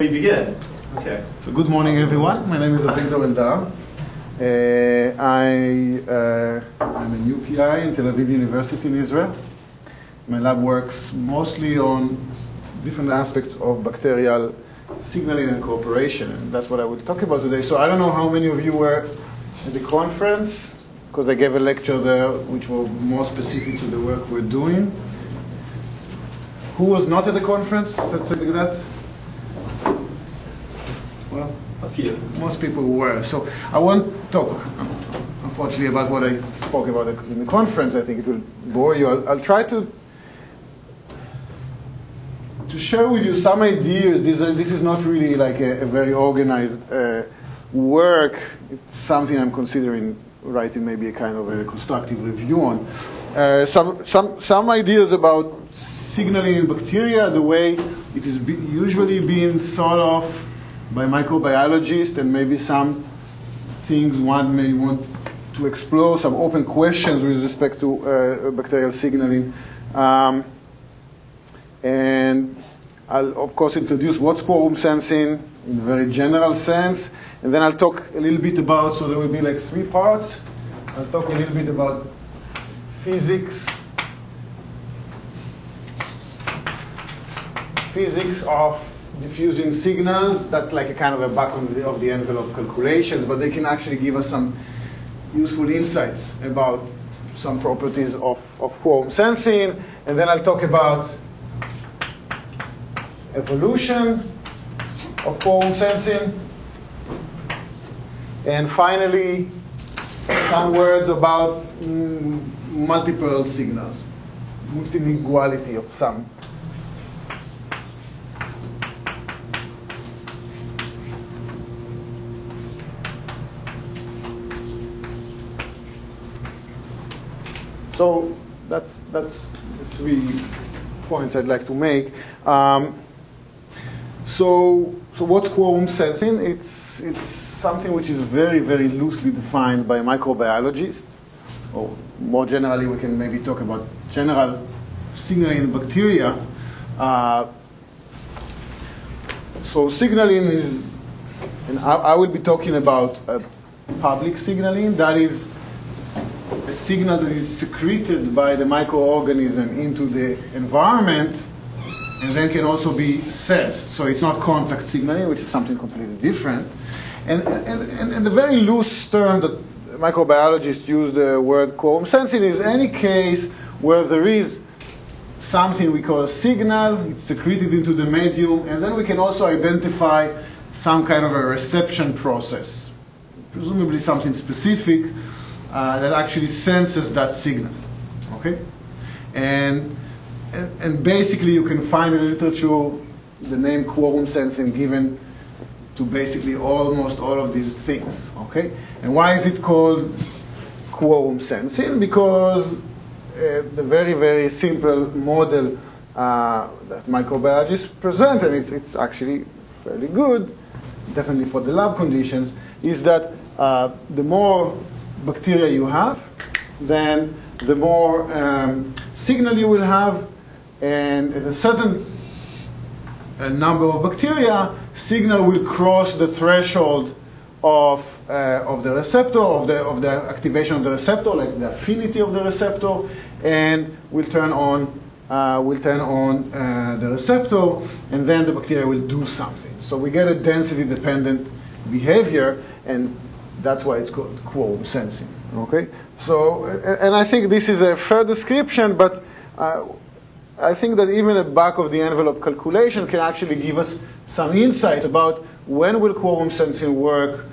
We begin. Okay. So good morning, everyone. My name is Avigdor Eldar. Uh, I, uh, I'm a new PI in Tel Aviv University in Israel. My lab works mostly on different aspects of bacterial signaling and cooperation, and that's what I will talk about today. So I don't know how many of you were at the conference, because I gave a lecture there which was more specific to the work we're doing. Who was not at the conference? Say like that. A few. most people were. So I won't talk, unfortunately, about what I spoke about in the conference. I think it will bore you. I'll, I'll try to to share with you some ideas. This, uh, this is not really like a, a very organized uh, work. It's something I'm considering writing maybe a kind of a constructive review on. Uh, some, some, some ideas about signaling in bacteria, the way it is be, usually being thought of by microbiologists, and maybe some things one may want to explore, some open questions with respect to uh, bacterial signaling. Um, and I'll, of course, introduce what's quorum sensing in a very general sense. And then I'll talk a little bit about, so there will be like three parts. I'll talk a little bit about physics, physics of diffusing signals. That's like a kind of a back of the, of the envelope calculations, but they can actually give us some useful insights about some properties of, of quorum sensing. And then I'll talk about evolution of quorum sensing. And finally, some words about mm, multiple signals, multilinguality of some. So that's, that's three points I'd like to make. Um, so, so what's quorum sensing? It's, it's something which is very, very loosely defined by microbiologists. Or more generally, we can maybe talk about general signaling in bacteria. Uh, so signaling is, and I, I will be talking about uh, public signaling. That is a signal that is secreted by the microorganism into the environment and then can also be sensed. So it's not contact signaling, which is something completely different. And, and, and, and the very loose term that microbiologists use the word quorum sensing is any case where there is something we call a signal, it's secreted into the medium, and then we can also identify some kind of a reception process, presumably something specific uh, that actually senses that signal. Okay? And, and, and basically, you can find in the literature the name quorum sensing given to basically almost all of these things. Okay? And why is it called quorum sensing? Because uh, the very, very simple model uh, that microbiologists present, and it's, it's actually fairly good, definitely for the lab conditions, is that uh, the more bacteria you have, then the more um, signal you will have, and a certain a number of bacteria, signal will cross the threshold of, uh, of the receptor, of the, of the activation of the receptor, like the affinity of the receptor, and will turn on, uh, will turn on uh, the receptor, and then the bacteria will do something. So we get a density-dependent behavior, and that's why it's called quorum sensing. Okay, so and I think this is a fair description, but uh, I think that even a back of the envelope calculation can actually give us some insights about when will quorum sensing work,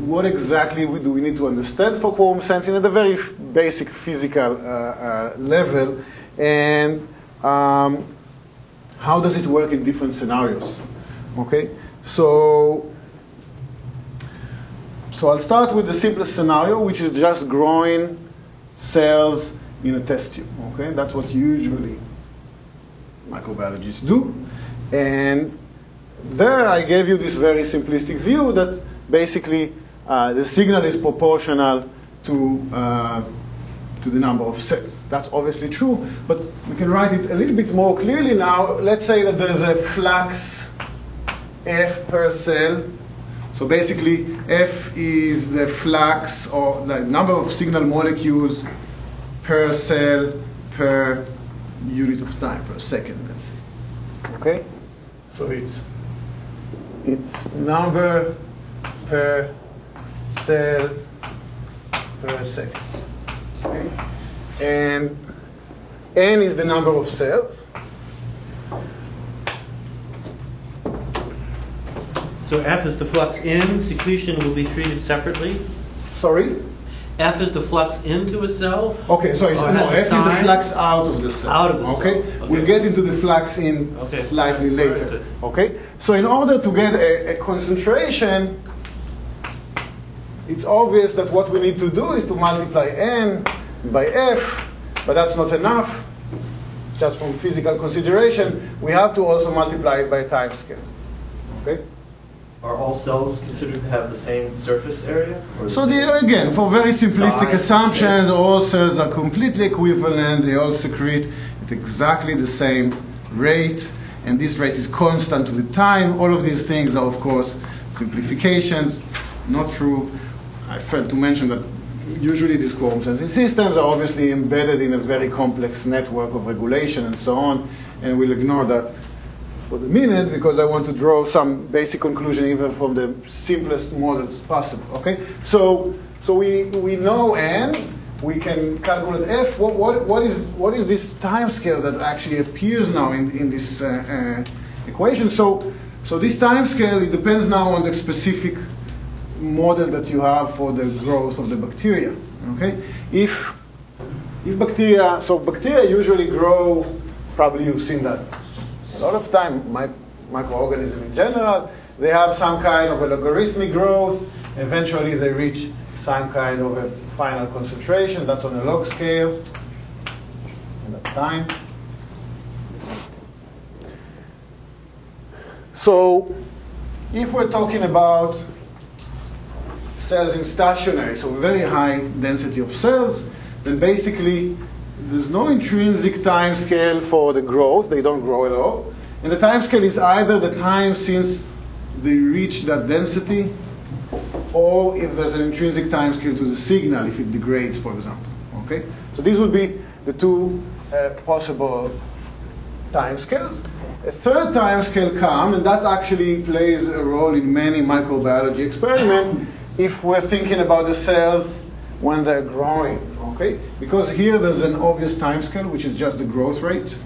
what exactly do we need to understand for quorum sensing at a very basic physical uh, uh, level, and um, how does it work in different scenarios. Okay, so so I'll start with the simplest scenario, which is just growing cells in a test tube. Okay, that's what usually microbiologists do. And there I gave you this very simplistic view that basically uh, the signal is proportional to, uh, to the number of cells. That's obviously true, but we can write it a little bit more clearly now. Let's say that there's a flux F per cell. So basically, F is the flux or the number of signal molecules per cell per unit of time, per second, let's say. Okay? So it's it's number per cell per second. Okay? And n is the number of cells. So F is the flux in, secretion will be treated separately. Sorry? F is the flux into a cell. Okay, so it's, no, F is the flux out of the cell. Out of the cell, okay? okay. We'll get into the flux in Okay. slightly later. Okay? So in order to get a, a concentration, it's obvious that what we need to do is to multiply n by f, but that's not enough. Just from physical consideration, we have to also multiply it by a time scale. Okay? Are all cells considered to have the same surface area? or So the again, for very simplistic Size, assumptions, all cells are completely equivalent. They all secrete at exactly the same rate, and this rate is constant with time. All of these things are, of course, simplifications, not true. I failed to mention that usually these quorum sensing systems are obviously embedded in a very complex network of regulation and so on, and we'll ignore that for the minute because I want to draw some basic conclusion even from the simplest models possible. Okay, so so we we know n, we can calculate f. What what, what is what is this time scale that actually appears now in in this uh, uh, equation? So so this time scale it depends now on the specific model that you have for the growth of the bacteria. Okay, if if bacteria, so bacteria usually grow, probably you've seen that a lot of time, microorganisms in general, they have some kind of a logarithmic growth. Eventually, they reach some kind of a final concentration. That's on a log scale. And that's time. So, if we're talking about cells in stationary, so very high density of cells, then basically there's no intrinsic time scale for the growth. They don't grow at all. And the time scale is either the time since they reach that density, or if there's an intrinsic time scale to the signal, if it degrades, for example. Okay? So these would be the two uh, possible time scales. A third time scale come, and that actually plays a role in many microbiology experiments if we're thinking about the cells when they're growing, okay? Because here there's an obvious time scale, which is just the growth rate,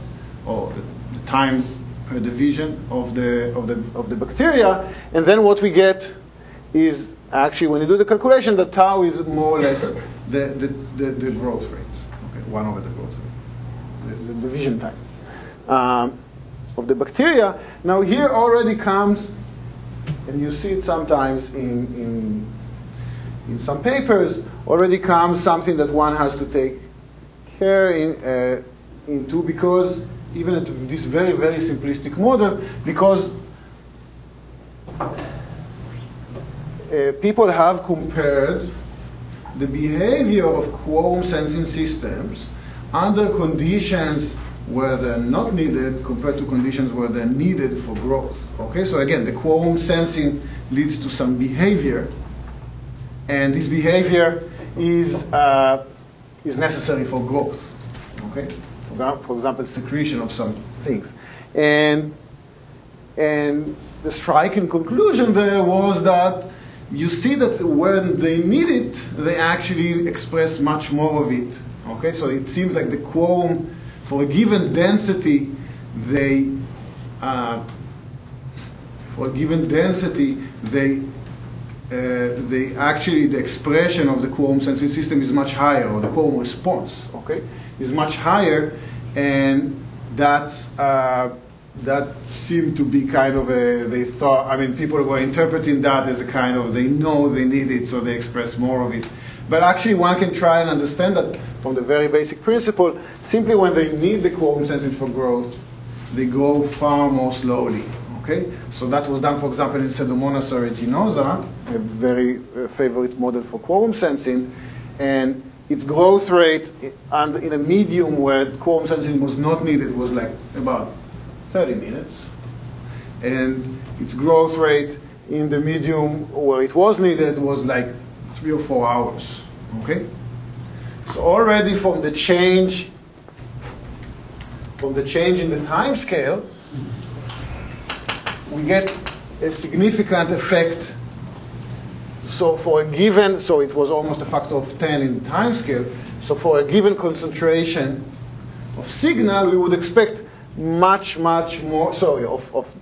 or the, the time per division of the, of, the, of the bacteria. And then what we get is actually, when you do the calculation, the tau is more or less the, the, the, the growth rate, okay? One over the growth rate, the, the division time. Um, of the bacteria. Now here already comes, and you see it sometimes in, in, in some papers, already comes something that one has to take care in, uh, into because even at this very, very simplistic model, because uh, people have compared the behavior of quorum sensing systems under conditions where they're not needed compared to conditions where they're needed for growth. Okay, so again, the quorum sensing leads to some behavior, and this behavior is, uh, is necessary for growth. Okay, for, for example, secretion of some things. And, and the striking conclusion there was that you see that when they need it, they actually express much more of it. Okay, so it seems like the quorum for a given density, they uh, for a given density, they uh, they actually the expression of the quorum sensing system is much higher, or the quorum response, okay, is much higher, and that's uh, that seemed to be kind of a they thought. I mean, people were interpreting that as a kind of they know they need it, so they express more of it. But actually, one can try and understand that from the very basic principle. Simply when they need the quorum sensing for growth, they grow far more slowly. Okay, so that was done, for example, in Pseudomonas aeruginosa, a very uh, favorite model for quorum sensing, and its growth rate and in a medium where quorum sensing was not needed was like about 30 minutes, and its growth rate in the medium where it was needed was like three or four hours. Okay? So already from the change from the change in the time scale, we get a significant effect. So for a given, so it was almost a factor of 10 in the time scale. So for a given concentration of signal, we would expect much, much more, sorry, of, of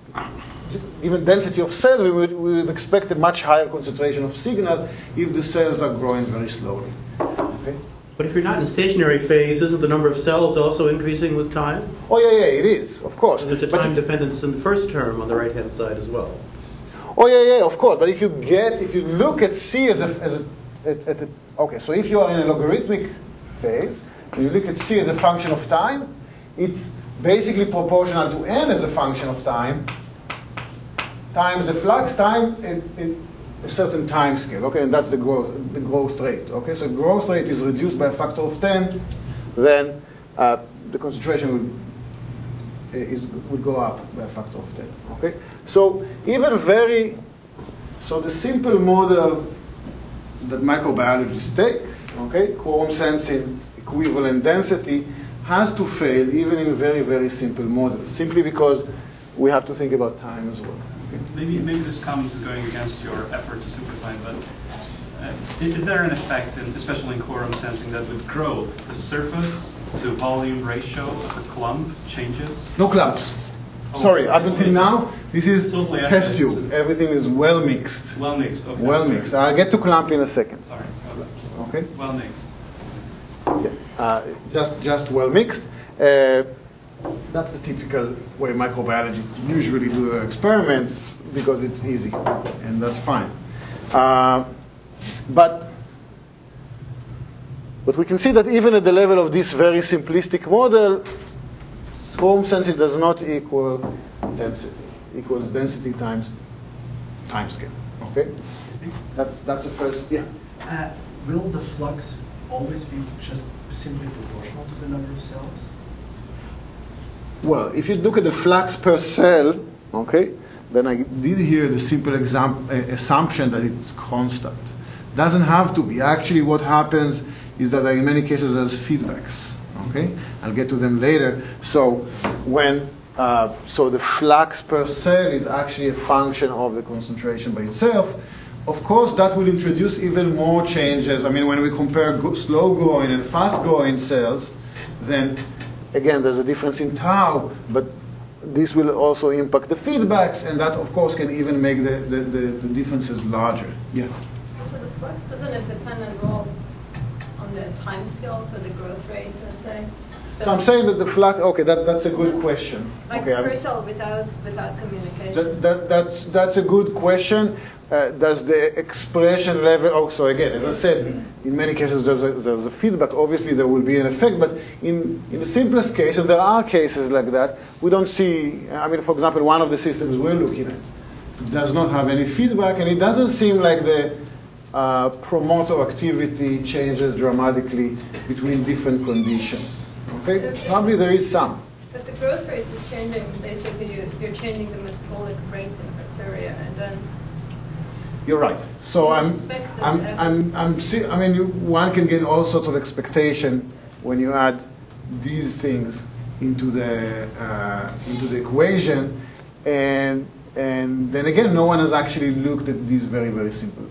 density of cells, we would, we would expect a much higher concentration of signal if the cells are growing very slowly. But if you're not in stationary phase, isn't the number of cells also increasing with time? Oh yeah, yeah, it is, of course. There's a But- time dependence in the first term on the right-hand side as well. Oh yeah, yeah, of course. But if you get, if you look at C as a, as a, at, at a okay, so if you are in a logarithmic phase, and you look at C as a function of time, it's basically proportional to n as a function of time times the flux time at, at a certain time scale. Okay, and that's the growth, the growth rate. Okay, so growth rate is reduced by a factor of 10, then uh, the concentration will is, would go up by a factor of 10. Okay? So even very, so the simple model that microbiologists take, okay, quorum sensing equivalent density, has to fail even in very, very simple models, simply because we have to think about time as well. Maybe, maybe this comment is going against your effort to simplify, but uh, is, is there an effect, in, especially in quorum sensing, that with growth, the surface to volume ratio of a clump changes? No clumps. Oh, Sorry, up until now, this is Totally test tube. Everything is well mixed. Well mixed. Okay, Well sorry. mixed. I'll get to clump in a second. Sorry. Okay? Well mixed. Yeah, uh, just just well mixed. Uh, that's the typical way microbiologists usually do their experiments because it's easy, and that's fine. Uh, but but we can see that even at the level of this very simplistic model, quorum sensing does not equal density. Equals density times time scale. Okay, that's that's the first. Yeah. Uh, will the flux always be just simply proportional to the number of cells? Well, if you look at the flux per cell, okay, then I did here the simple exam- uh, assumption that it's constant. Doesn't have to be. Actually, what happens is that in many cases there's feedbacks. Okay, I'll get to them later. So when uh, so the flux per cell is actually a function of the concentration by itself. Of course, that will introduce even more changes. I mean, when we compare slow-growing and fast-growing cells, then again, there's a difference in tau, but this will also impact the feedbacks, and that, of course, can even make the, the, the, the differences larger. Yeah. Also, the flux, doesn't it depend as well on the time scale, so the growth rate, let's say? So I'm saying that the flux, okay, that, that's a good question. Like okay, I'm- cell without, without communication. That, that, that's, that's a good question. Uh, does the expression level, also again, as I said, in many cases there's a, there's a feedback. Obviously there will be an effect, but in, in the simplest case, and there are cases like that, we don't see, I mean, for example, one of the systems we're looking at does not have any feedback, and it doesn't seem like the uh, promoter activity changes dramatically between different conditions. Okay? Probably there is some. But the growth rate is changing, basically you, you're changing the metabolic rate in bacteria, and then You're right. So You I'm, expect that I'm, I'm, I'm, see, I mean, you, one can get all sorts of expectation when you add these things into the uh, into the equation, and and then again, no one has actually looked at these very very simple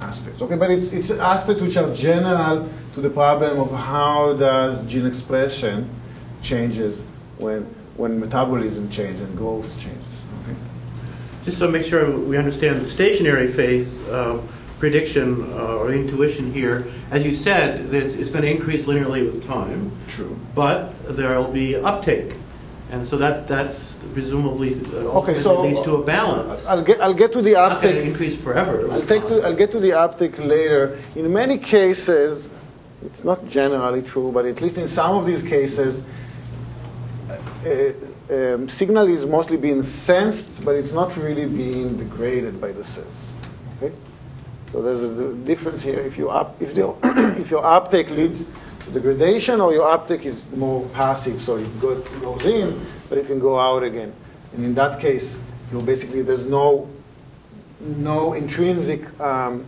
aspects. Okay, but it's it's aspects which are general to the problem of how does gene expression changes when when metabolism changes and growth changes. Just so make sure we understand the stationary phase um, prediction uh, or intuition here, as you said, that it's going to increase linearly with time, True. but there will be uptake. And so that's, that's presumably uh, Okay, so leads to a balance. I'll get I'll get to the Not uptake. increase forever. I'll take to. I'll get to the uptake later. In many cases, it's not generally true, but at least in some of these cases, uh, um, signal is mostly being sensed, but it's not really being degraded by the cells. Okay? So there's a difference here. If you up, if the, if your uptake leads to degradation, or your uptake is more passive, so it go, goes in, but it can go out again. And in that case, you basically there's no no intrinsic um,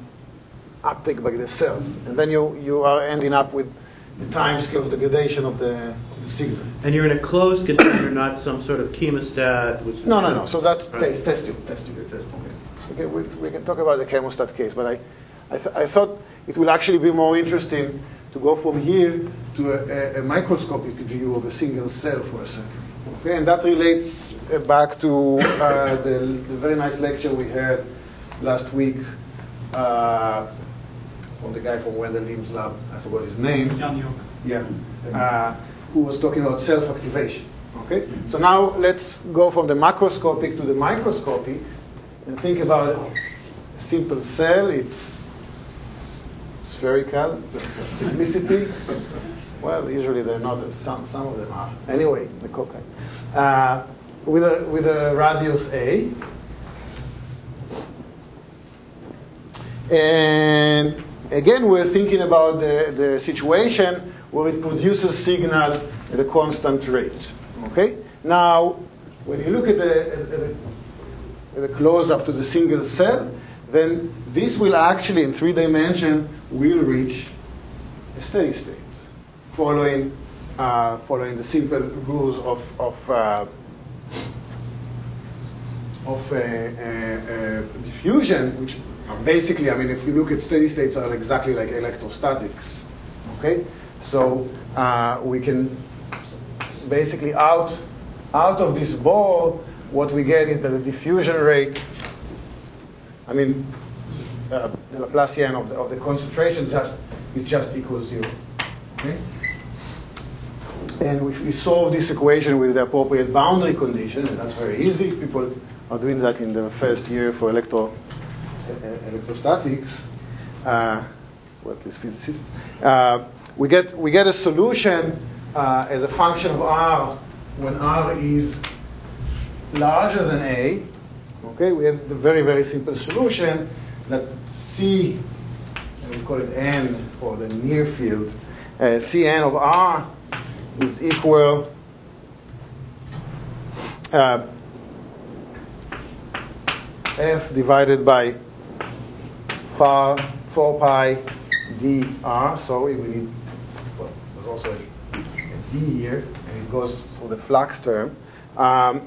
uptake by the cells, and then you you are ending up with the time scale of degradation of the, the signal. And you're in a closed container, not some sort of chemostat, which. No, no, no. So that's Right. test, test tube, test tube. Okay, okay we, we can talk about the chemostat case, but I, I, th- I thought it will actually be more interesting to go from here to a, a, a microscopic view of a single cell for a second. Okay, and that relates uh, back to uh, the, the very nice lecture we heard last week uh, from the guy from Wendell Lim's lab. I forgot his name. Jan Jok. Yeah, uh, who was talking about self-activation. Okay, so now let's go from the macroscopic to the microscopic and think about a simple cell. It's spherical, simplicity. Well, usually they're not. Some some of them are. Anyway, the cocaine uh, with a with a radius a. And again, we're thinking about the, the situation where it produces signal at a constant rate. Okay? Now, when you look at the, the, the close-up to the single cell, then this will actually, in three dimension, will reach a steady state, following, uh, following the simple rules of, of uh, of uh, uh, uh, diffusion, which basically, I mean, if you look at steady states, are exactly like electrostatics. Okay, so uh, we can basically out out of this ball, what we get is that the diffusion rate. I mean, uh, the Laplacian of the, of the concentration just is just equals zero. Okay. And if we solve this equation with the appropriate boundary condition, and that's very easy, people are doing that in the first year for electro, uh, electrostatics, uh, well, physicists, uh, we, get, we get a solution uh, as a function of r when r is larger than a. Okay, we have the very, very simple solution that C, and we call it n for the near field, uh, Cn of r is equal uh, f divided by far 4 pi dr. So we need, also a, a d here, and it goes for the flux term. Um,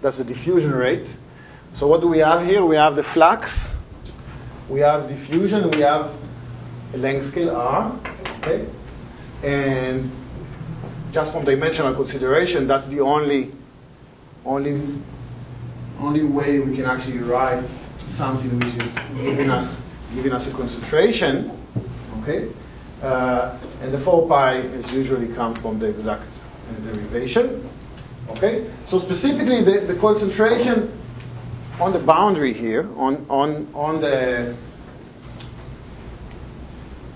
that's the diffusion rate. So what do we have here? We have the flux, we have diffusion, we have a length scale r, okay? And just from dimensional consideration, that's the only, only, only way we can actually write something which is giving us, giving us a concentration, okay? Uh, and the 4 pi is usually come from the exact derivation, okay? So specifically, the, the concentration on the boundary here, on, on, on the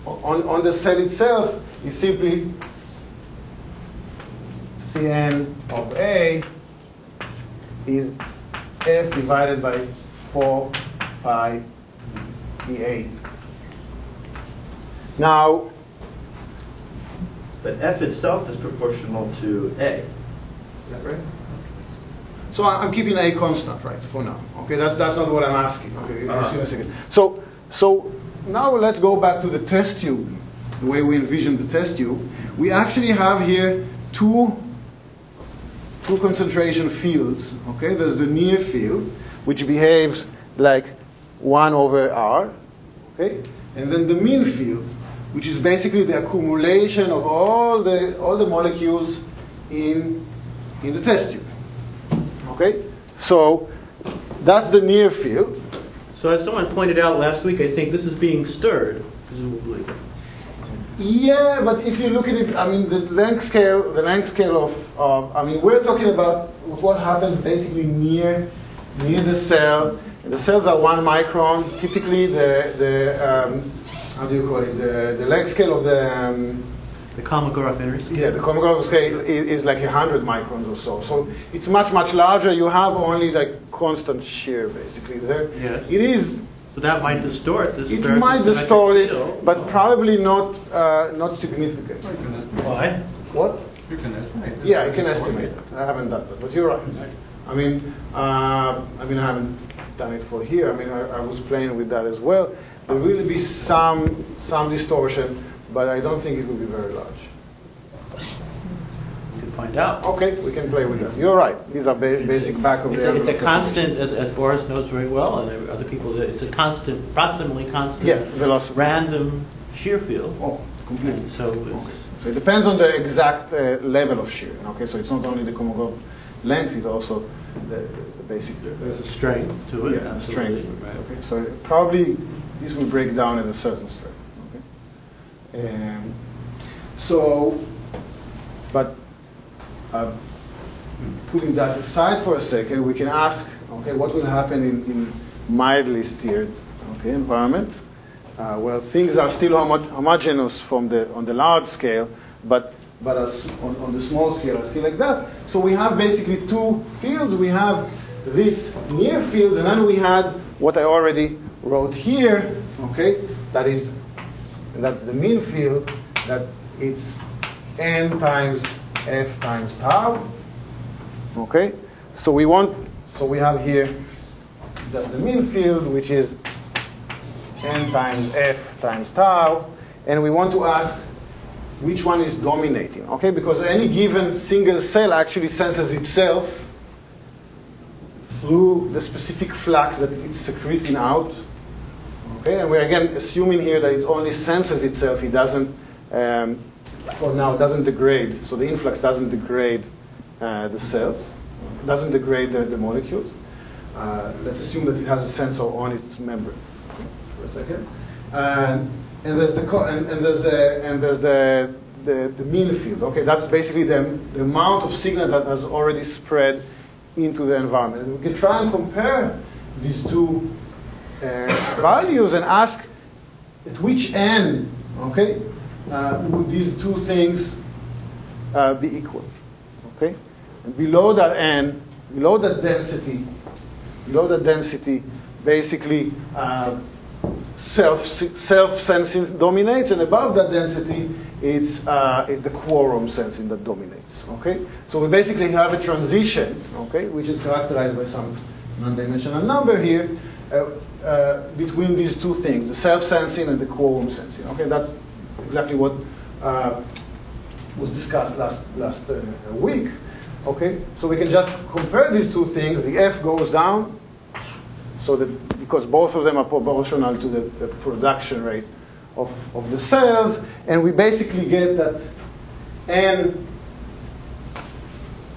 on, on the cell itself is simply Cn of A is F divided by 4 pi dA. Now, But F itself is proportional to A. Is that right? so I'm keeping A constant, right, for now. Okay, that's, that's not what I'm asking. Okay, Ah. see in a second. So, so now let's go back to the test tube, the way we envision the test tube. We actually have here two, two concentration fields. Okay, there's the near field, which behaves like 1 over r. Okay, and then the mean field, which is basically the accumulation of all the, all the molecules in, in the test tube. Okay, so that's the near field. So as someone pointed out last week, I think this is being stirred, presumably. Yeah, but if you look at it, I mean, the length scale, the length scale of, of I mean, we're talking about what happens basically near, near the cell. The cells are one micron. Typically, the, the um, how do you call it? The, the length scale of the, um, The Kolmogorov interest. yeah, the Kolmogorov scale is, is like 100 microns or so. So it's much, much larger. You have only like constant shear, basically. There, Yes. It is So that might distort this. It might distort it, field. but probably not uh, not significant. You can estimate. Why? What? You can estimate. it. Yeah, I can estimate that. I haven't done that, but you're right. I mean, uh, I mean, I haven't done it for here. I mean, I, I was playing with that as well. There will really be some some distortion, but I don't think it will be very large. We can find out. Okay, we can play with that. You're right. These are ba- basic back of It's the a, it's a constant, as, as Boris knows very well, and other people, that it's a constant, approximately constant. Yeah, velocity. Random shear field. Oh, completely. And so Okay. So it depends on the exact uh, level of shear. Okay, so it's not only the Kolmogorov length; it's also the, the basic. there's a strength to it. yeah, the absolutely, strength. right. Okay, so probably this will break down at a certain strength. Okay. Um, so, but uh, putting that aside for a second, we can ask, okay, what will happen in, in mildly steered okay, environment? Uh, well, things are still homo- homogeneous from the on the large scale, but but as on, on the small scale are still like that. So we have basically two fields. We have this near field, and then we had what I already wrote here. Okay, that is that's the mean field. That it's n times f times tau. Okay, so we want so we have here just the mean field, which is n times f times tau, and we want to ask which one is dominating, okay? Because any given single cell actually senses itself through the specific flux that it's secreting out, okay? And we're again assuming here that it only senses itself, it doesn't, um, for now, doesn't degrade, so the influx doesn't degrade uh, the cells, doesn't degrade the, the molecules. Uh, let's assume that it has a sensor on its membrane for a second. And, and there's the and, and there's the and there's the, the the mean field. Okay, that's basically the, the amount of signal that has already spread into the environment. And we can try and compare these two uh, values and ask at which n, okay, uh, would these two things uh, be equal? Okay, and below that n, below that density, below that density, basically uh, self self sensing dominates, and above that density, it's uh, it's the quorum sensing that dominates. Okay, so we basically have a transition, okay, which is characterized by some non-dimensional number here. Uh, between these two things, the self-sensing and the quorum sensing. Okay, that's exactly what uh, was discussed last last uh, week. Okay, so we can just compare these two things. The f goes down, so that because both of them are proportional to the, the production rate of, of the cells, and we basically get that n,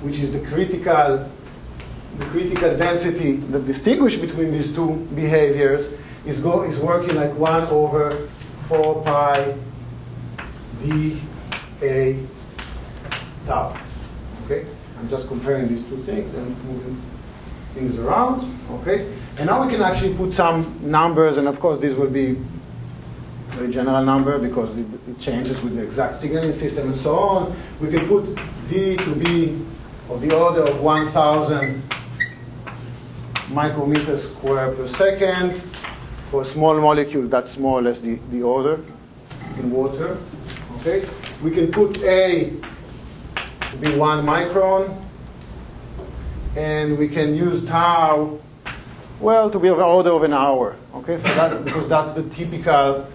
which is the critical the critical density that distinguish between these two behaviors is go is working like one over four pi d a tau. Okay, I'm just comparing these two things and moving things around. Okay, and now we can actually put some numbers, and of course this will be a general number because it, it changes with the exact signaling system and so on. We can put d to be of the order of 1,000 micrometers square per second. For a small molecule, that's more or less the, the order in water. Okay, we can put a to be one micron, and we can use tau, well, to be of order of an hour. Okay, that because that's the typical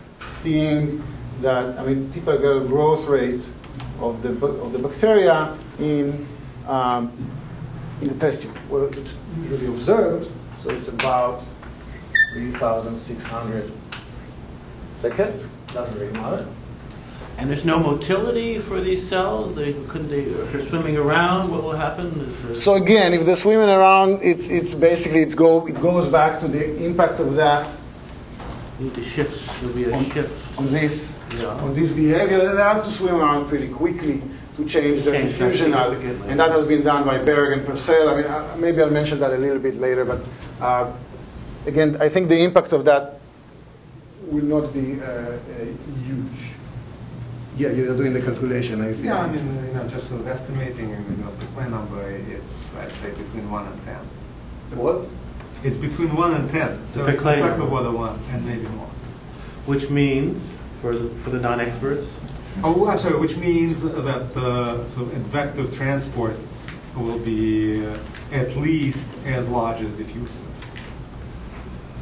thing that I mean, typical growth rate of the of the bacteria in um, in the test tube. Well, it's usually observed, so it's about 3,600 second. Doesn't really matter. And there's no motility for these cells? They, couldn't they, if they're swimming around, what will happen? So again, if they're swimming around, it's, it's basically it's go, it goes back to the impact of that Need to shift, there'll be a shift. on this Yeah. on this behavior. They have to swim around pretty quickly to change the Change that diffusional, significantly. and that has been done by Berg and Purcell. I mean, uh, maybe I'll mention that a little bit later, but uh, again, I think the impact of that will not be uh, uh, huge. Yeah, you're doing the calculation, I think. Yeah, I mean, you know, just sort of estimating, you know, the point number, it's, I'd say, between 1 and 10. What? It's between 1 and 10, so The it's a Péclet factor number. of order 1, and maybe more. Which means, for the, for the non-experts, Oh, I'm sorry, which means that the sort of advective transport will be uh, at least as large as diffusive.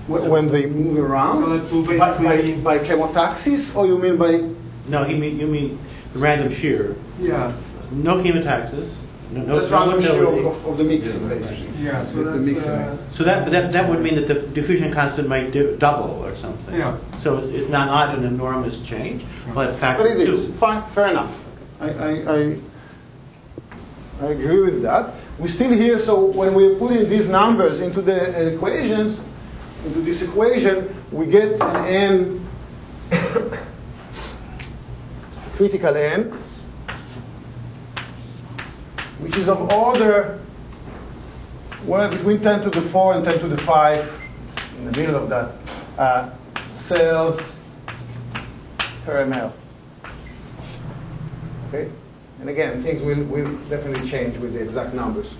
Wh- When they move around? So that will By- basically- By, by chemotaxis, or you mean by, No, you mean, you mean random shear. Yeah, No chemotaxis, no, no just random shear motility. of, of- of the mixing, basically? yeah, so The- the mixing. uh, So that, that, that would mean that the diffusion constant might di- double or something. Yeah. So it's, it's not, not an enormous change, but factor But it two. is, fine, fair enough. I, I, I, I agree with that. We still here, so when we're putting these numbers into the equations, into this equation, we get an n, critical n, which is of order, well, between 10 to the 4 and 10 to the 5, in the middle of that, uh, cells per ml. Okay? And again, things will, will definitely change with the exact numbers.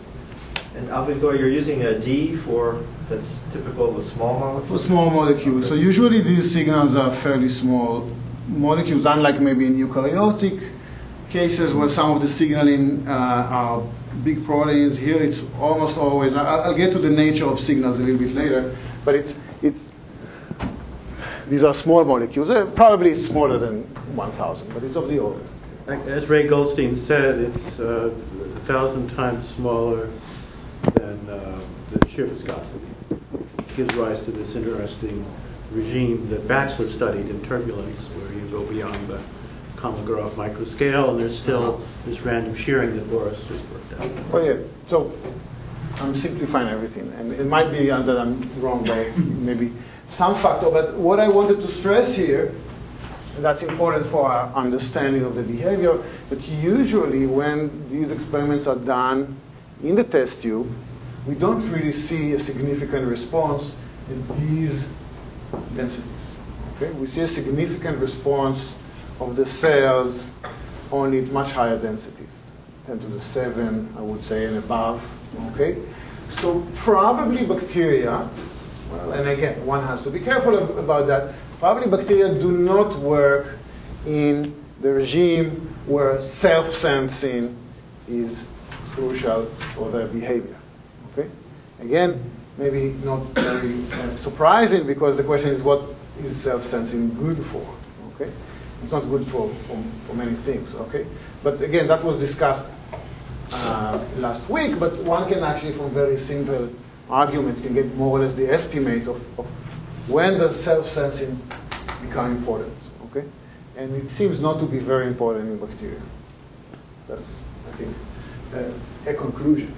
And Avigdor, you're using a D for, that's typical of a small For small molecules. So usually these signals are fairly small molecules, unlike maybe in eukaryotic cases where some of the signaling uh, are big proteins. Here it's almost always, I'll, I'll get to the nature of signals a little bit later, but it's, it's these are small molecules. Uh, probably smaller than 1,000, but it's of the order. As Ray Goldstein said, it's uh, a thousand times smaller than uh, the shear viscosity. Which gives rise to this interesting regime that Batchelor studied in turbulence, where you go beyond the Kolmogorov microscale, and there's still uh-huh. this random shearing that Boris just worked out. Oh yeah. So I'm simplifying everything, and it might be that I'm wrong by maybe some factor. But what I wanted to stress here, and that's important for our understanding of the behavior, that usually when these experiments are done in the test tube, we don't really see a significant response at these densities. Okay, we see a significant response of the cells only at much higher densities. 10 to the 7, I would say, and above. Okay? So probably bacteria, well, and again, one has to be careful ab- about that. Probably bacteria do not work in the regime where self-sensing is crucial for their behavior. Okay? Again, maybe not very uh, surprising because the question is what is self-sensing good for? Okay? It's not good for, for, for many things, okay? But again, that was discussed uh, last week, but one can actually, from very simple arguments, can get more or less the estimate of, of when does self-sensing become important, okay? And it seems not to be very important in bacteria. That's, I think, uh, a conclusion.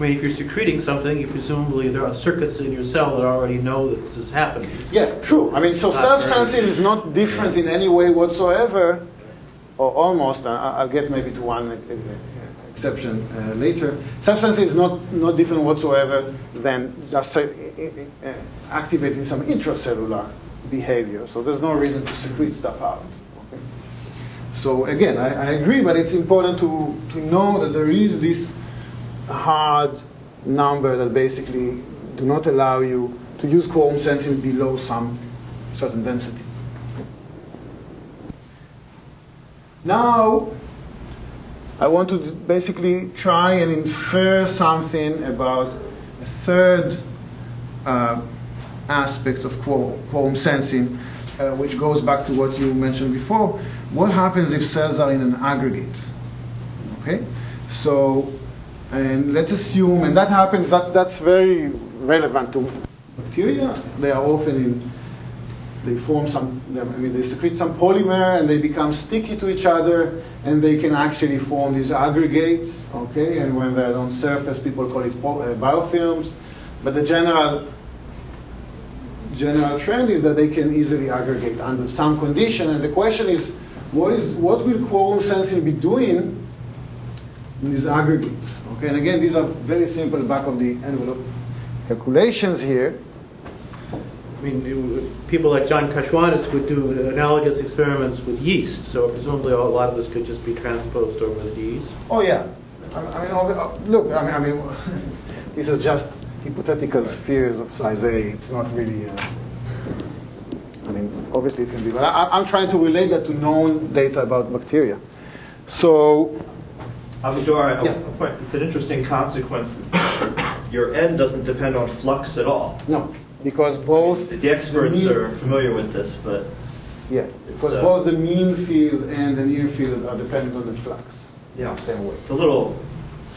I mean, if you're secreting something, you presumably there are circuits in your cell that already know that this is happening. Yeah, true. I mean, so self-sensing is not different in any way whatsoever, or almost. I'll get maybe to one uh, uh, exception uh, later. Self-sensing is not, not different whatsoever than just uh, uh, activating some intracellular behavior. So there's no reason to secrete stuff out. Okay? So again, I, I agree, but it's important to, to know that there is this hard number that basically do not allow you to use quorum sensing below some certain densities. Now, I want to basically try and infer something about a third uh, aspect of quorum, quorum sensing, uh, which goes back to what you mentioned before. What happens if cells are in an aggregate? Okay, so and let's assume, and that happens. That that's very relevant to bacteria. They are often in. They form some. I mean, they secrete some polymer, and they become sticky to each other, and they can actually form these aggregates. Okay, and when they're on surface, people call it uh, biofilms. But the general general trend is that they can easily aggregate under some condition. And the question is, what is what will quorum sensing be doing in these aggregates? Okay, and again, these are very simple back of the envelope calculations here. I mean, people like John Koschwanez would do analogous experiments with yeast, so presumably a lot of this could just be transposed over the yeast. Oh yeah, I I mean, look, I mean, I mean, this is just hypothetical spheres of size A. It's not really. Uh, I mean, obviously it can be, but I, I'm trying to relate that to known data about bacteria. So Yeah. a point- it's an interesting consequence your n doesn't depend on flux at all. No, because both The experts mean- are familiar with this, but Yeah, because uh, both the mean field and the near field are dependent on the flux. Yeah. The same way. it's a little,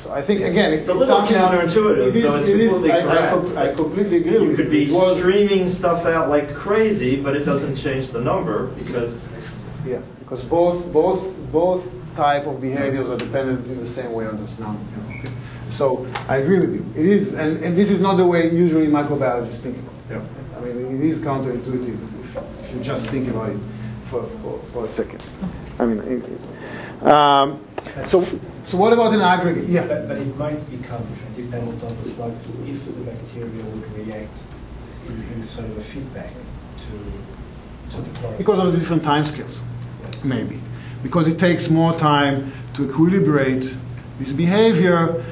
So I think again, it's, It's a little something- counterintuitive, it is- though it's it is- completely I- I correct. I completely agree you with could be It was- streaming stuff out like crazy, but it doesn't change the number because Yeah, because both both both type of behaviors are dependent in the same way on this number. Okay. So I agree with you. It is, and, and this is not the way usually microbiologists think about it. Yeah. I mean, it is counterintuitive if, if you just think about it for, for, for a second. I mean, it is. Um, so, so what about an aggregate? Yeah. But, but it might become dependent on the flux if the bacteria would react in, in sort of a feedback to, to the product. Because of the different time scales, Yes. maybe. Because it takes more time to equilibrate this behavior.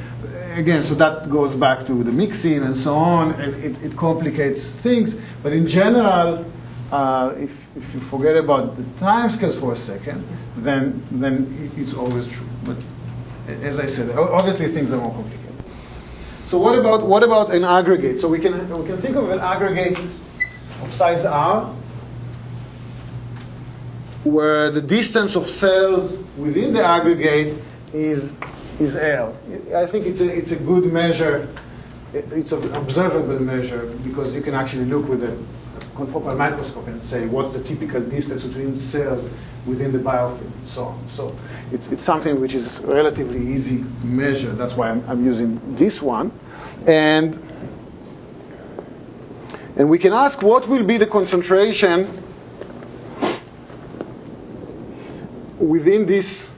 Again, so that goes back to the mixing and so on, and it, it complicates things. But in general, uh, if, if you forget about the time scales for a second, then, then it's always true. But as I said, obviously things are more complicated. So what about, what about an aggregate? So we can, we can think of an aggregate of size r, where the distance of cells within the aggregate is, is L. I think it's a, it's a good measure. It- It's an observable measure because you can actually look with a confocal microscope and say what's the typical distance between cells within the biofilm and so on. So it's, it's something which is relatively easy to measure. That's why I'm, I'm using this one. And, and we can ask what will be the concentration within this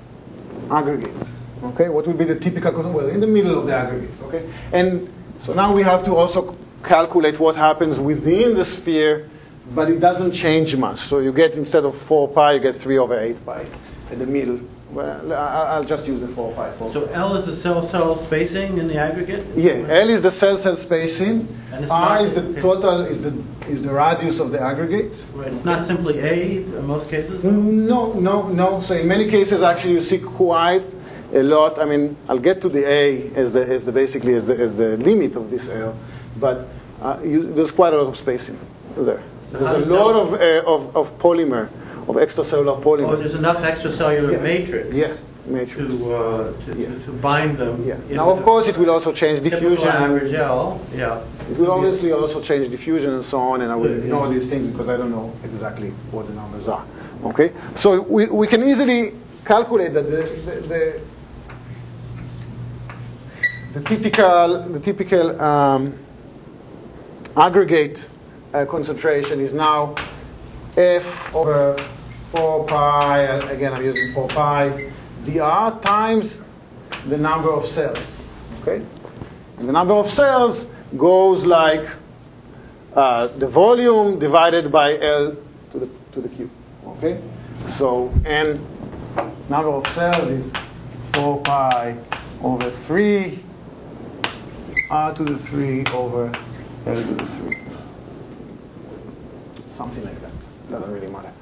aggregate. Okay, what would be the typical? Well, in the middle of the aggregate. Okay, and so now we have to also calculate what happens within the sphere, but it doesn't change much. So you get instead of 4 pi, you get 3 over 8 pi in the middle. Well, I'll just use the 4 pi. 4 So. L is the cell-cell spacing in the aggregate? Yeah, L is the cell-cell spacing. And R is the total is the is the radius of the aggregate. Right, it's not simply A in most cases? No, no, no. So in many cases, actually, you see quite a lot. I mean, I'll get to the A as the, as the basically as the, as the limit of this L, but uh, you, there's quite a lot of spacing there. There's a lot of, uh, of, of polymer, of extracellular polymer. Oh, there's enough extracellular Yeah. matrix? Yeah, matrix. To, uh, to, Yeah. to- to bind them? Yeah. Now, of course, it will also change diffusion. average L, yeah. It will obviously also change diffusion and so on, and I will Good, ignore yeah. these things because I don't know exactly what the numbers are. Okay, so we, we can easily calculate that the, the, the, the typical the typical um, aggregate uh, concentration is now f over 4 pi. Again, I'm using 4 pi dr times the number of cells. Okay, and the number of cells goes like uh, the volume divided by L to the, to the cube. Okay? So n number of cells is 4 pi over 3 r to the 3 over L to the 3. Something like that. Doesn't really matter.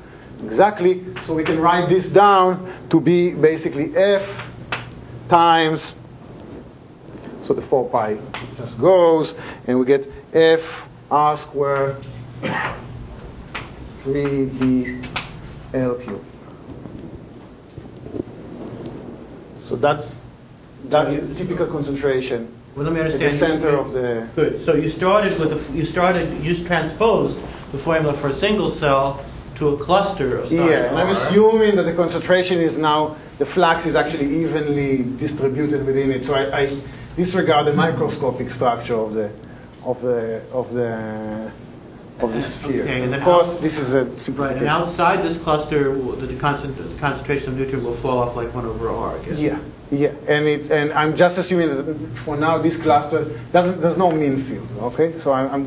Exactly. So we can write this down to be basically F times so the 4 pi just goes, and we get f r squared 3d l cubed. So that's that's the typical concentration Well, let me at the center of the. Good, so you started with, a- you started, you just transposed the formula for a single cell to a cluster of size Yeah, and I'm assuming that the concentration is now the flux is actually evenly distributed within it. So I, I disregard the microscopic structure of the of the of the of the sphere. Okay, and of course, this is a Right, and outside this cluster, w- the concent- the concentration of nutrient will fall off like one over R, I guess. Yeah, yeah, and it and I'm just assuming that for now this cluster doesn't there's no mean field. Okay, so I'm, I'm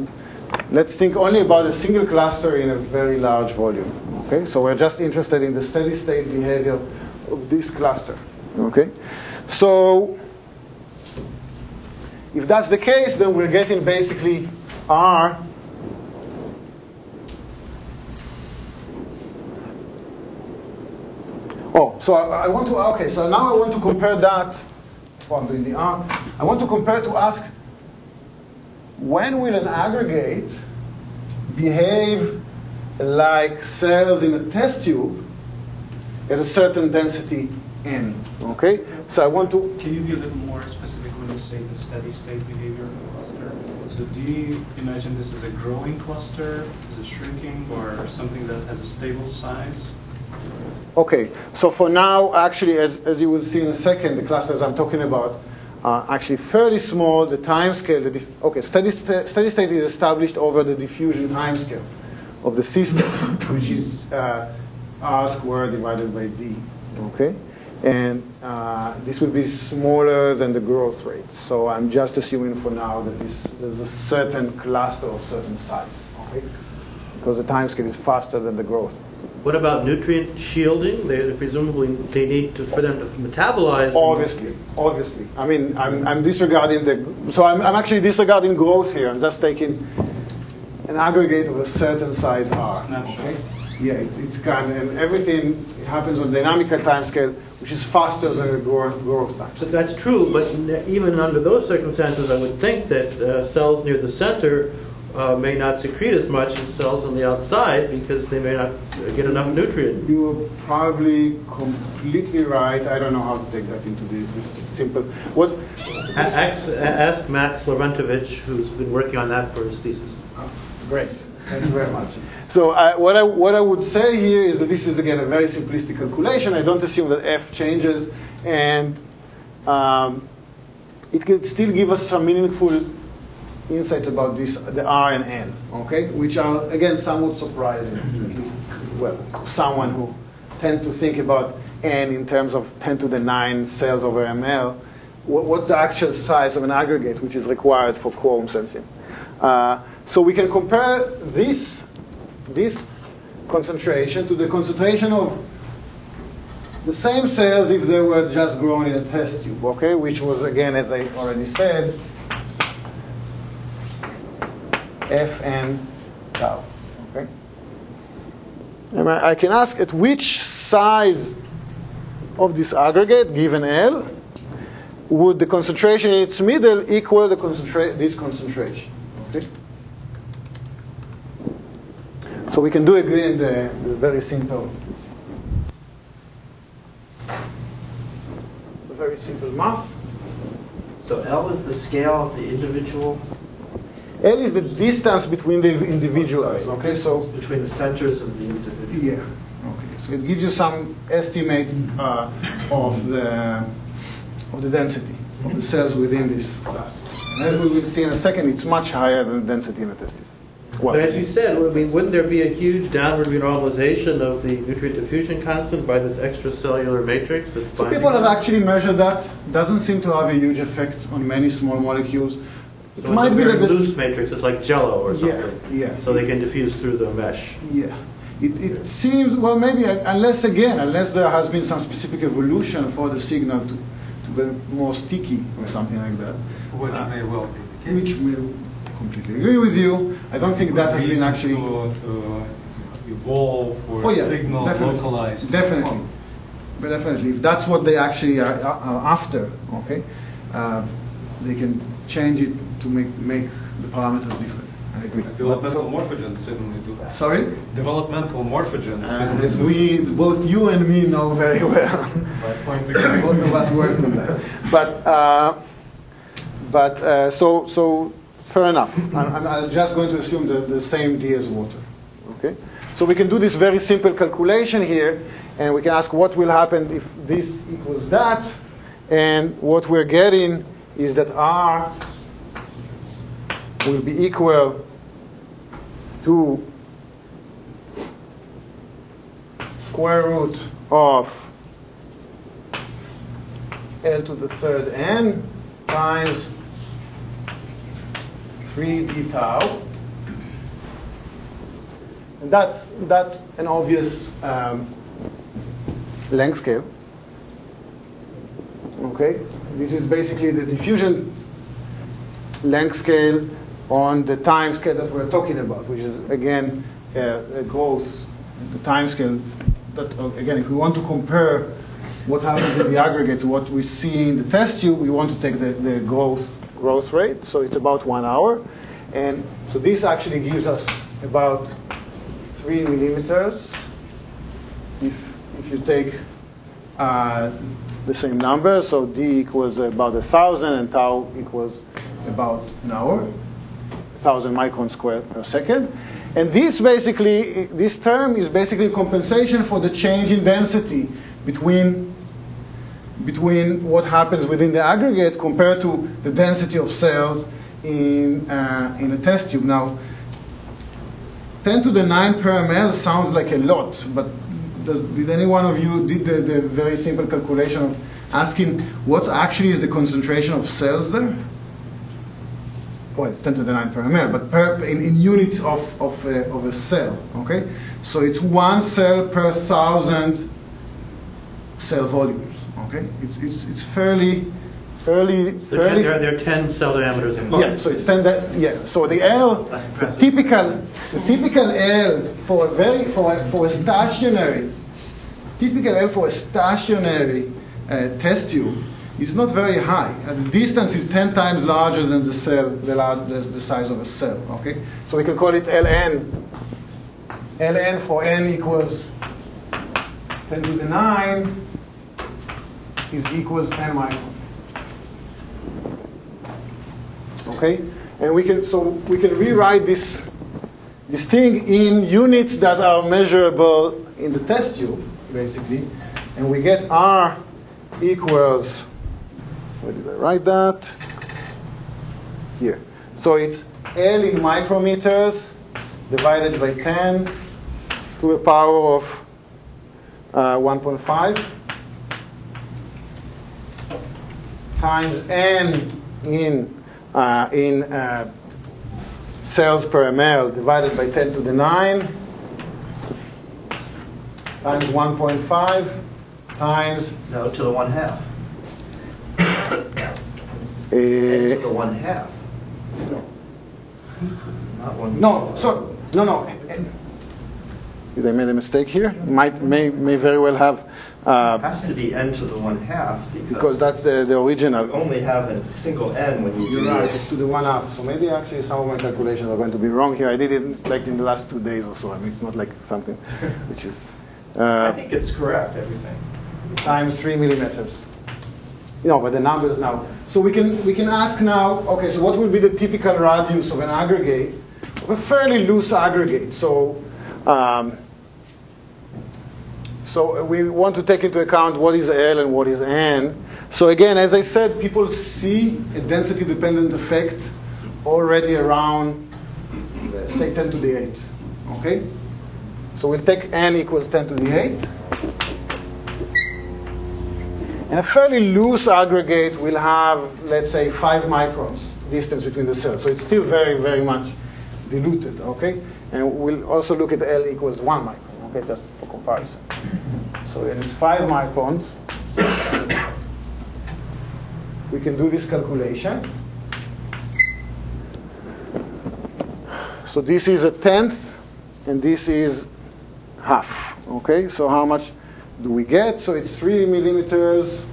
let's think only about a single cluster in a very large volume. Okay, so we're just interested in the steady state behavior of this cluster. Okay, so if that's the case, then we're getting basically R. Oh, so I, I want to, okay, so now I want to compare that, doing the R, I want to compare to ask when will an aggregate behave like cells in a test tube at a certain density n? Okay, so I want to. Can you be a little more specific when you say the steady state behavior of a cluster? So do you imagine this as a growing cluster, is it shrinking, or something that has a stable size? Okay, so for now, actually, as, as you will see in a second, the clusters I'm talking about are actually fairly small. The time scale, the dif- okay, steady, sta- steady state is established over the diffusion time scale of the system, which is uh, r squared divided by d. Okay, and uh, this will be smaller than the growth rate. So I'm just assuming for now that this, there's a certain cluster of certain size. Okay, because the time scale is faster than the growth. What about nutrient shielding? They presumably they need to for them to metabolize. Obviously, obviously. I mean, I'm, I'm disregarding the. So I'm, I'm actually disregarding growth here. I'm just taking an aggregate of a certain size r. Snapshot. Okay? Yeah, it's, it's kind of, and everything happens on dynamical time scale, which is faster than the growth, growth time So scale. that's true, but even under those circumstances, I would think that uh, cells near the center uh, may not secrete as much as cells on the outside because they may not get enough nutrient. You are probably completely right. I don't know how to take that into the, this simple. What? A- ask, ask Max Lavrentovich, who's been working on that for his thesis. Great. Thank you very much. So I, what, I, what I would say here is that this is, again, a very simplistic calculation. I don't assume that f changes. And um, it could still give us some meaningful insights about this, the R and N, okay? Which are, again, somewhat surprising, at least, well, someone who tend to think about N in terms of 10 to the 9 cells over ml. What- What's the actual size of an aggregate which is required for quorum sensing? Uh, so we can compare this, this concentration to the concentration of the same cells if they were just grown in a test tube, okay? Which was, again, as I already said, Fn tau, okay? And I I can ask at which size of this aggregate, given L, would the concentration in its middle equal the concentra- this concentration, okay? So we can do again the, the very simple, the very simple math. So L is the scale of the individual, L is the distance between the individuals. Sorry, Okay, so between the centers of the individual. yeah, okay. So it gives you some estimate uh, of the of the density of the cells within this cluster. And as we will see in a second, it's much higher than the density in a test tube. Well, But as you said, I mean, wouldn't there be a huge downward renormalization of the nutrient diffusion constant by this extracellular matrix that's so people have actually measured that. Doesn't seem to have a huge effect on many small molecules. It So might it's a be very that this, loose matrix. It's like Jello or something. yeah. So they can diffuse through the mesh. Yeah. It, it seems, well, maybe, uh, unless, again, unless there has been some specific evolution for the signal to, to be more sticky or something like that. Which Uh, may well be the case. Which will completely agree with you. I don't think that has been actually. To, to evolve for Oh, yeah, signal definitely. localized. Definitely. But definitely. If that's what they actually are, are are after, okay, uh, they can change it to make, make the parameters different. I agree. Developmental morphogens certainly do that. Sorry? Developmental morphogens. Uh, certainly as do. we, both you and me know very well. By point. Both of us worked on that. But, uh, but uh, so, so fair enough. I'm, I'm- I'm just going to assume the, the same D as water. Okay? So we can do this very simple calculation here, and we can ask what will happen if this equals that, and what we're getting is that R will be equal to square root of L to the third n times 3d tau. And that's, that's an obvious um, length scale. Okay? This is basically the diffusion length scale on the time scale that we're talking about, which is, again, uh, growth, the time scale. That, uh, again, if we want to compare what happens in the aggregate to what we see in the test tube, we want to take the, the growth, growth rate, so it's about one hour. And so this actually gives us about three millimeters. If, if you take uh, the same number, so d equals about a thousand and tau equals about an hour, thousand micron squared per second. And this basically, this term is basically compensation for the change in density between between what happens within the aggregate compared to the density of cells in, uh, in a test tube. Now, 10 to the 9 per ml sounds like a lot, but does, did any one of you did the, the very simple calculation of asking what actually is the concentration of cells there? Well, it's 10 to the 9 per ml, but per, in, in units of, of, a, of a cell, okay? So it's one cell per thousand cell volumes. Okay, it's it's, it's fairly fairly There are fairly. ten- there are, there are 10 cell diameters apart. Yeah, so it's ten. That, yeah, so the L, the typical, the typical L for a very for a, for a stationary, typical L for a stationary uh, test tube is not very high. Uh, the distance is ten times larger than the cell, the, large, the, the size of a cell. Okay, so we can call it Ln. Ln for n equals ten to the nine is equals ten micron. Okay? And we can so we can rewrite this this thing in units that are measurable in the test tube, basically. And we get R equals where did I write that? Here. So it's L in micrometers divided by 10 to the power of uh, 1.5 times n in uh, in uh, cells per ml divided by 10 to the 9 times 1.5 times No, to the one half. Uh, the one half. Not one. no so no no They made a mistake here might may may very well have It uh, has to be n to the one half because because that's the, the original you only have a single n when you do You're right, it's to the one half. So maybe actually some of my calculations are going to be wrong here. I did it like in the last two days or so. I mean, it's not like something which is I uh, think it's correct, everything. times three millimeters. You know, but the numbers now. So we can we can ask now. Okay, so what will be the typical radius of an aggregate, of a fairly loose aggregate? So. Um, so we want to take into account what is L and what is N. So again, as I said, people see a density-dependent effect already around, say, 10 to the 8. Okay? So we'll take N equals 10 to the 8. And a fairly loose aggregate will have, let's say, 5 microns distance between the cells. So it's still very, very much diluted, okay? And we'll also look at L equals 1 micron, okay, just for comparison. So when it's 5 microns, we can do this calculation. So this is a tenth, and this is half, okay? So how much do we get? So it's 3 millimeters.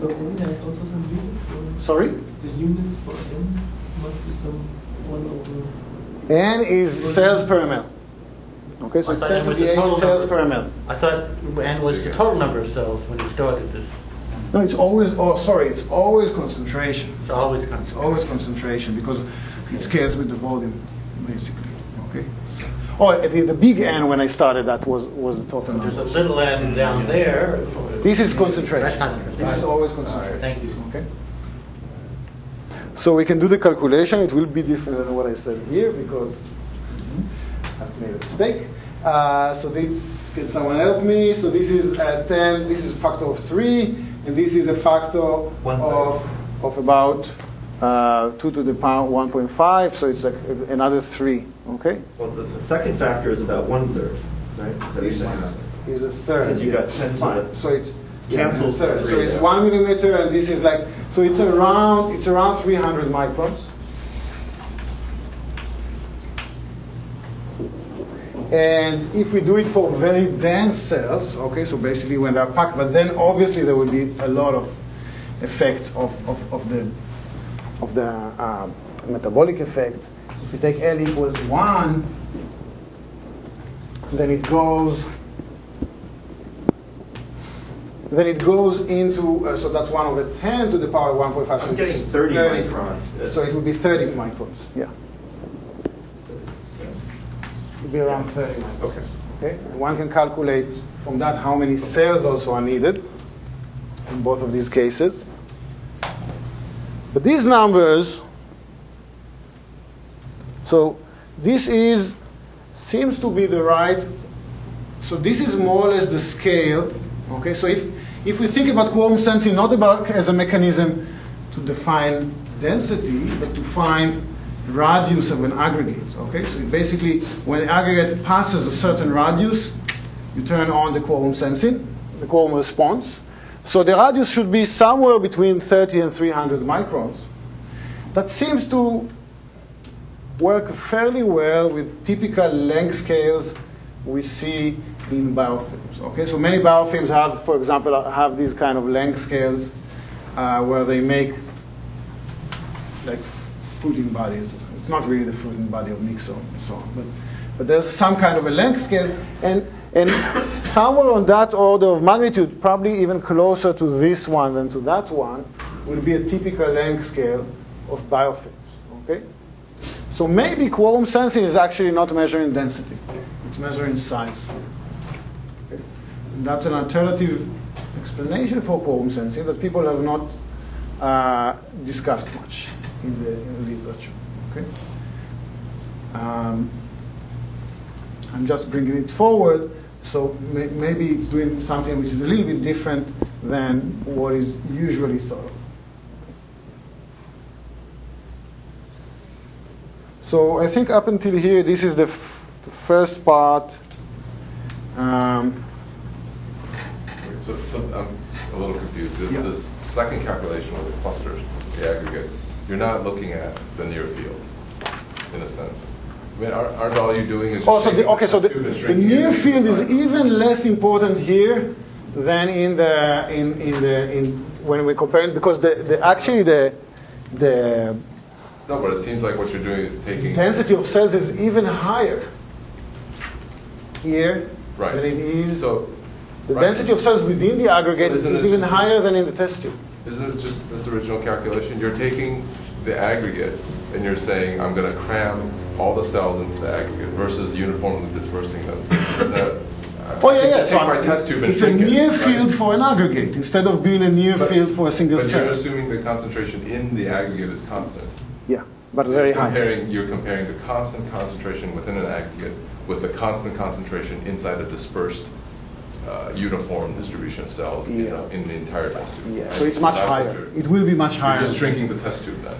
So n has also some units, Sorry? the units for n must be some one over. N is cells per ml. Okay, so I it's thought 10 N to was the the 8 total cells number. per ml. I thought N was the total number of cells when you started this. No, it's always, oh, sorry, it's always concentration. It's always It's always concentration because it scales with the volume, basically. Oh, the, the big N when I started that was was the total There's a number. little N down there. This is concentration. That's concentration. This is always right, concentration. Thank you. Okay. So we can do the calculation. It will be different than what I said here because I've made a mistake. Uh, so this, can someone help me? So this is uh, 10, this is a factor of 3, and this is a factor of, of about uh, 2 to the power 1.5, so it's like another 3, okay? Well, the, the second factor is about one third, right? That you're Is a third. Because you yeah. got 10 to the- So it's Cancels third. So it's one millimeter, and this is like so it's around it's around 300 microns. And if we do it for very dense cells, okay, so basically when they're packed, but then obviously there will be a lot of effects of, of, of the of the um, metabolic effect. If you take L equals 1, then it goes then it goes into, uh, so that's 1 over 10 to the power 1.5. So I'm getting it's 30 microns. So it would be 30 microns, yeah. It would be around 30 microns. Okay. Okay? And one can calculate from that how many cells also are needed in both of these cases. But these numbers, so this is, seems to be the right, so this is more or less the scale. Okay, so if, if we think about quorum sensing not about as a mechanism to define density, but to find radius of an aggregate. Okay, so basically, when the aggregate passes a certain radius, you turn on the quorum sensing, the quorum response. So the radius should be somewhere between 30 and 300 microns. That seems to work fairly well with typical length scales we see in biofilms. Okay, so many biofilms have, for example, have these kind of length scales uh, where they make like fruiting bodies. It's not really the fruiting body of Nixon and so on, but but there's some kind of a length scale, and and somewhere on that order of magnitude, probably even closer to this one than to that one, would be a typical length scale of biofilms. So maybe quorum sensing is actually not measuring density; it's measuring size. That's an alternative explanation for quorum sensing that people have not uh, discussed much in the, in literature. Okay. Um, I'm just bringing it forward, so may, maybe it's doing something which is a little bit different than what is usually thought of. So I think up until here, this is the, f- the first part. Um, Wait, So, so I'm a little confused. The, Yeah. the second calculation with the clusters, the aggregate, you're not looking at the near field, in a sense. I mean, aren't, aren't all you doing is Oh, so the, okay, so the, the near field is even less important here than in the in, in the in when we compare it because the, the actually the the No, but it seems like what you're doing is taking. The density of cells is even higher here Right. than it is. So, the right. density of cells within the aggregate So is even higher than in the test tube. Isn't it just this original calculation? You're taking the aggregate and you're saying, I'm going to cram all the cells into the aggregate versus uniformly dispersing them. Is that, Oh yeah, yeah. So my test tube it's a shrink it, near right? field for an aggregate instead of being a near But- field for a single But cell. you're assuming the concentration in the aggregate is constant. Yeah, but very you're high. comparing, You're comparing the constant concentration within an aggregate with the constant concentration inside a dispersed, uh, uniform distribution of cells in Yeah. the- in the entire test tube. Yeah, right? so it's much That's higher. It will be much higher. You're just shrinking the test tube then,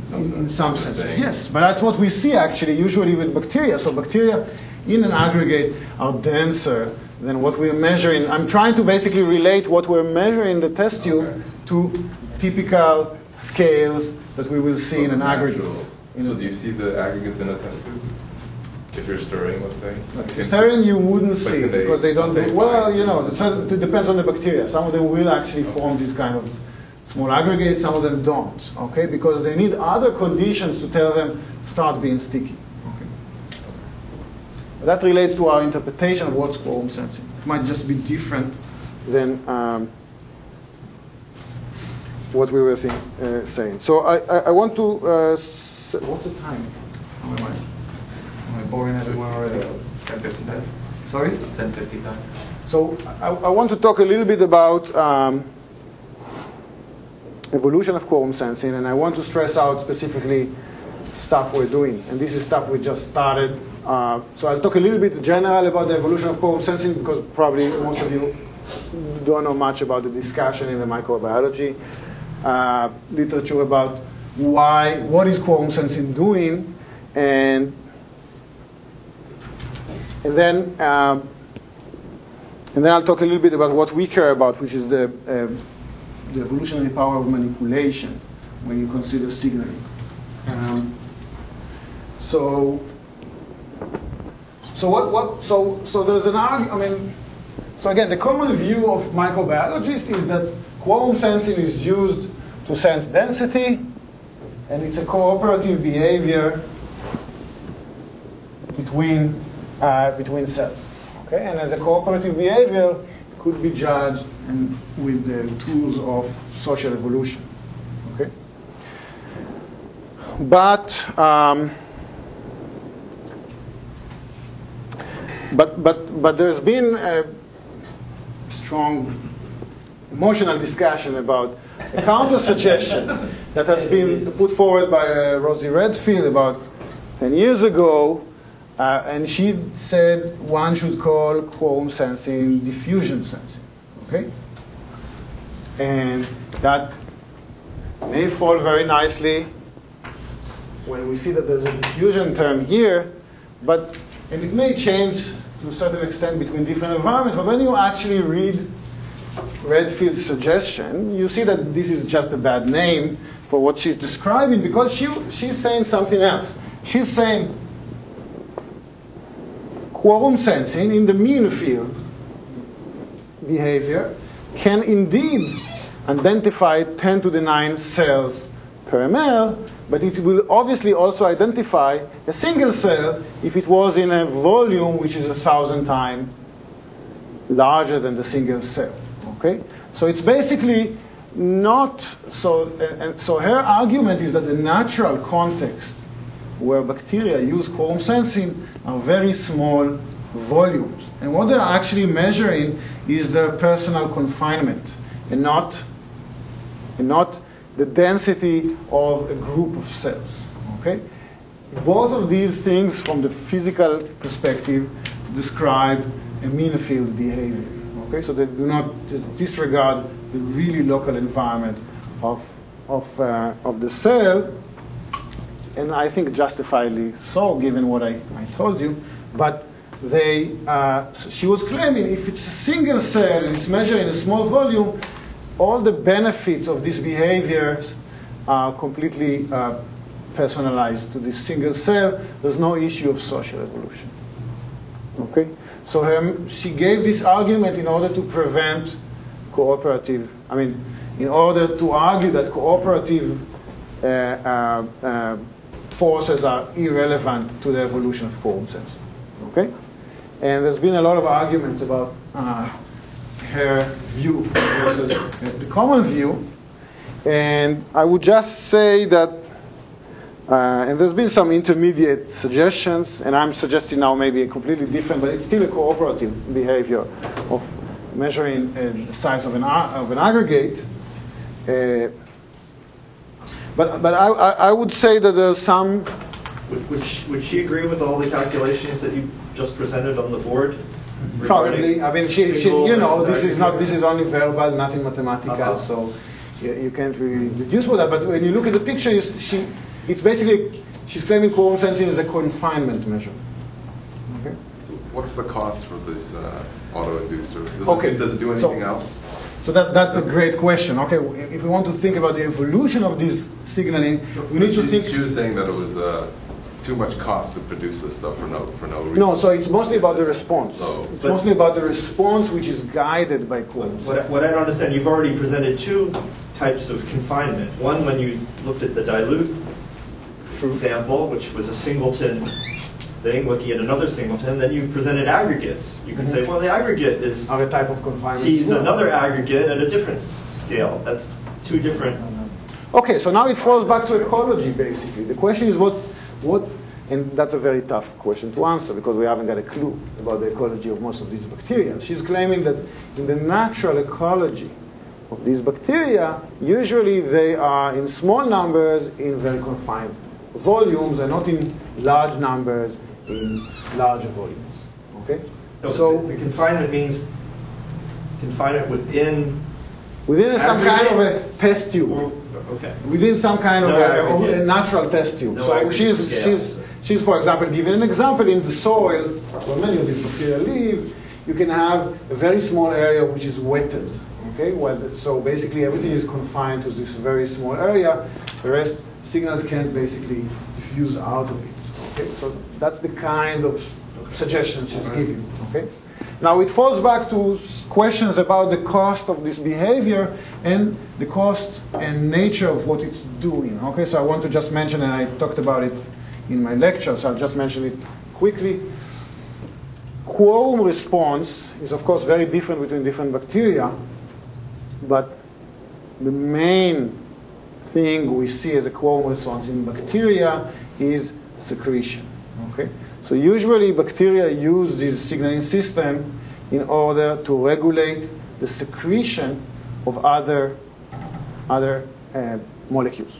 in some in, sense. in some senses, yes. But that's what we see actually usually with bacteria. So bacteria in an aggregate are denser than what we're measuring. I'm trying to basically relate what we're measuring in the test tube Okay. to typical scales that we will see in an Actual- aggregate. In So do you see the aggregates in a test tube? If you're stirring, let's say? Can- Stirring you wouldn't see they- because they don't. they well, you know, it depends on the bacteria. Some of them will actually form these kind of small aggregates. Some of them don't. Okay, because they need other conditions to tell them start being sticky. Okay. That relates to our interpretation of what's quorum sensing. It might just be different than um, what we were think, uh, saying. So I, I, I want to. Uh, s- what's the time? How am I? Am I boring everyone already? 10:59. Sorry. 10:59. So I, I want to talk a little bit about um, evolution of quorum sensing, and I want to stress out specifically stuff we're doing. And this is stuff we just started. Uh, so I'll talk a little bit general about the evolution of quorum sensing because probably most of you don't know much about the discussion in the microbiology uh, literature about why, what is quorum sensing doing, and and then. Um, and then I'll talk a little bit about what we care about, which is the, uh, the evolutionary power of manipulation when you consider signaling. Um, so, so what, what, so, so there's an argument, I mean, so again, the common view of microbiologists is that quorum sensing is used to sense density, and it's a cooperative behavior between, uh, between cells. Okay? And as a cooperative behavior, could be judged and with the tools of social evolution. Okay? But, um, but, but, but there's been a strong emotional discussion about a counter suggestion that has been put forward by uh, Rosie Redfield about 10 years ago. Uh, and she said one should call quorum sensing diffusion sensing. Okay? And that may fall very nicely when we see that there's a diffusion term here, but and it may change to a certain extent between different environments, but when you actually read Redfield's suggestion, you see that this is just a bad name for what she's describing because she, she's saying something else. She's saying quorum sensing in the mean field behavior can indeed identify 10 to the 9 cells per ml, but it will obviously also identify a single cell if it was in a volume which is a thousand times larger than the single cell. Okay? So it's basically not so uh, and so her argument is that the natural context where bacteria use quorum sensing are very small volumes. And what they're actually measuring is their personal confinement and not and not the density of a group of cells. Okay? Both of these things from the physical perspective describe a mean field behavior. Okay, so they do not disregard the really local environment of, of, uh, of the cell, and I think justifiably so, given what I, I told you. But they, uh, she was claiming if it's a single cell and it's measured in a small volume, all the benefits of these behaviors are completely uh, personalized to this single cell. There's no issue of social evolution. Okay? So her, she gave this argument in order to prevent cooperative, I mean, in order to argue that cooperative uh, uh, uh, forces are irrelevant to the evolution of sensing. Okay? And there's been a lot of arguments about uh, her view versus the common view. And I would just say that uh, and there's been some intermediate suggestions, and I'm suggesting now maybe a completely different, but it's still a cooperative behavior of measuring uh, the size of an, of an aggregate. Uh, but but I, I would say that there's some. Would, would, she, would she agree with all the calculations that you just presented on the board? Probably. I mean, she, she, you know, this is not this is only verbal, nothing mathematical, uh-huh. so you, you, can't really deduce with that. But when you look at the picture, you, she it's basically, she's claiming quorum sensing is a confinement measure. Okay. So what's the cost for this uh, auto-inducer? Does, okay. it, does it do anything so, else? So that, that's a great question. Okay, if we want to think about the evolution of this signaling, we need She's, to think. She was saying that it was uh, too much cost to produce this stuff for no for no reason. No, so it's mostly about the response. So, it's mostly about the response, which is guided by quorum. What, what I don't understand, you've already presented two types of confinement. One, when you looked at the dilute example, which was a singleton thing, looking at another singleton, then you presented aggregates. You can mm-hmm. say, well, the aggregate is a type of confinement. Sees another aggregate at a different scale. That's two different. Okay, so now it falls back to ecology, basically. The question is what, what, and that's a very tough question to answer because we haven't got a clue about the ecology of most of these bacteria. She's claiming that in the natural ecology of these bacteria, usually they are in small numbers in very confined volumes and not in large numbers in larger volumes. Okay? No, so the, confinement means confinement within within some kind of a test tube. Or, okay. Within some kind no of a, a, natural test tube. No so she's she's she's for example giving an example in the soil where many of these bacteria live. You can have a very small area which is wetted. Okay, well, so basically everything is confined to this very small area. The rest signals can't basically diffuse out of it. Okay, so that's the kind of suggestions she's giving. Okay, Now it falls back to questions about the cost of this behavior and the cost and nature of what it's doing. Okay, so I want to just mention, and I talked about it in my lecture, so I'll just mention it quickly. Quorum response is, of course, very different between different bacteria, but the main thing we see as a response in bacteria is secretion. Okay? So usually bacteria use this signaling system in order to regulate the secretion of other, other uh, molecules,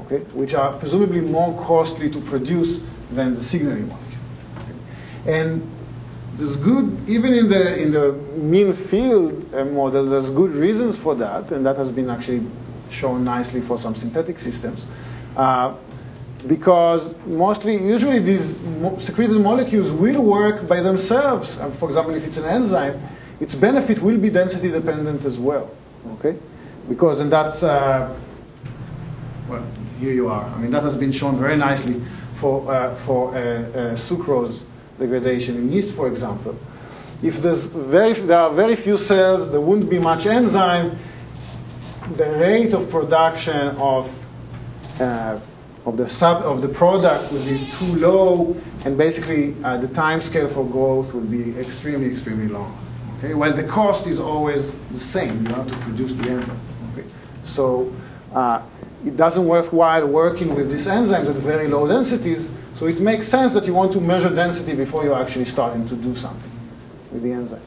okay? which are presumably more costly to produce than the signaling molecule. Okay? And there's good, even in the, in the mean field uh, model, there's good reasons for that, and that has been actually shown nicely for some synthetic systems. Uh, because mostly, usually these secreted molecules will work by themselves. For example, if it's an enzyme, its benefit will be density dependent as well. Okay, because and that's uh, well, here you are. I mean, that has been shown very nicely for uh, for uh, uh sucrose degradation in yeast, for example. If there's very, there are very few cells, there wouldn't be much enzyme. The rate of production of uh, of the sub of the product would be too low, and basically uh, the time scale for growth would be extremely, extremely long. Okay, well the cost is always the same. You have to produce the enzyme. Okay, so uh, it doesn't worthwhile working with these enzymes at very low densities. So it makes sense that you want to measure density before you're actually starting to do something with the enzyme.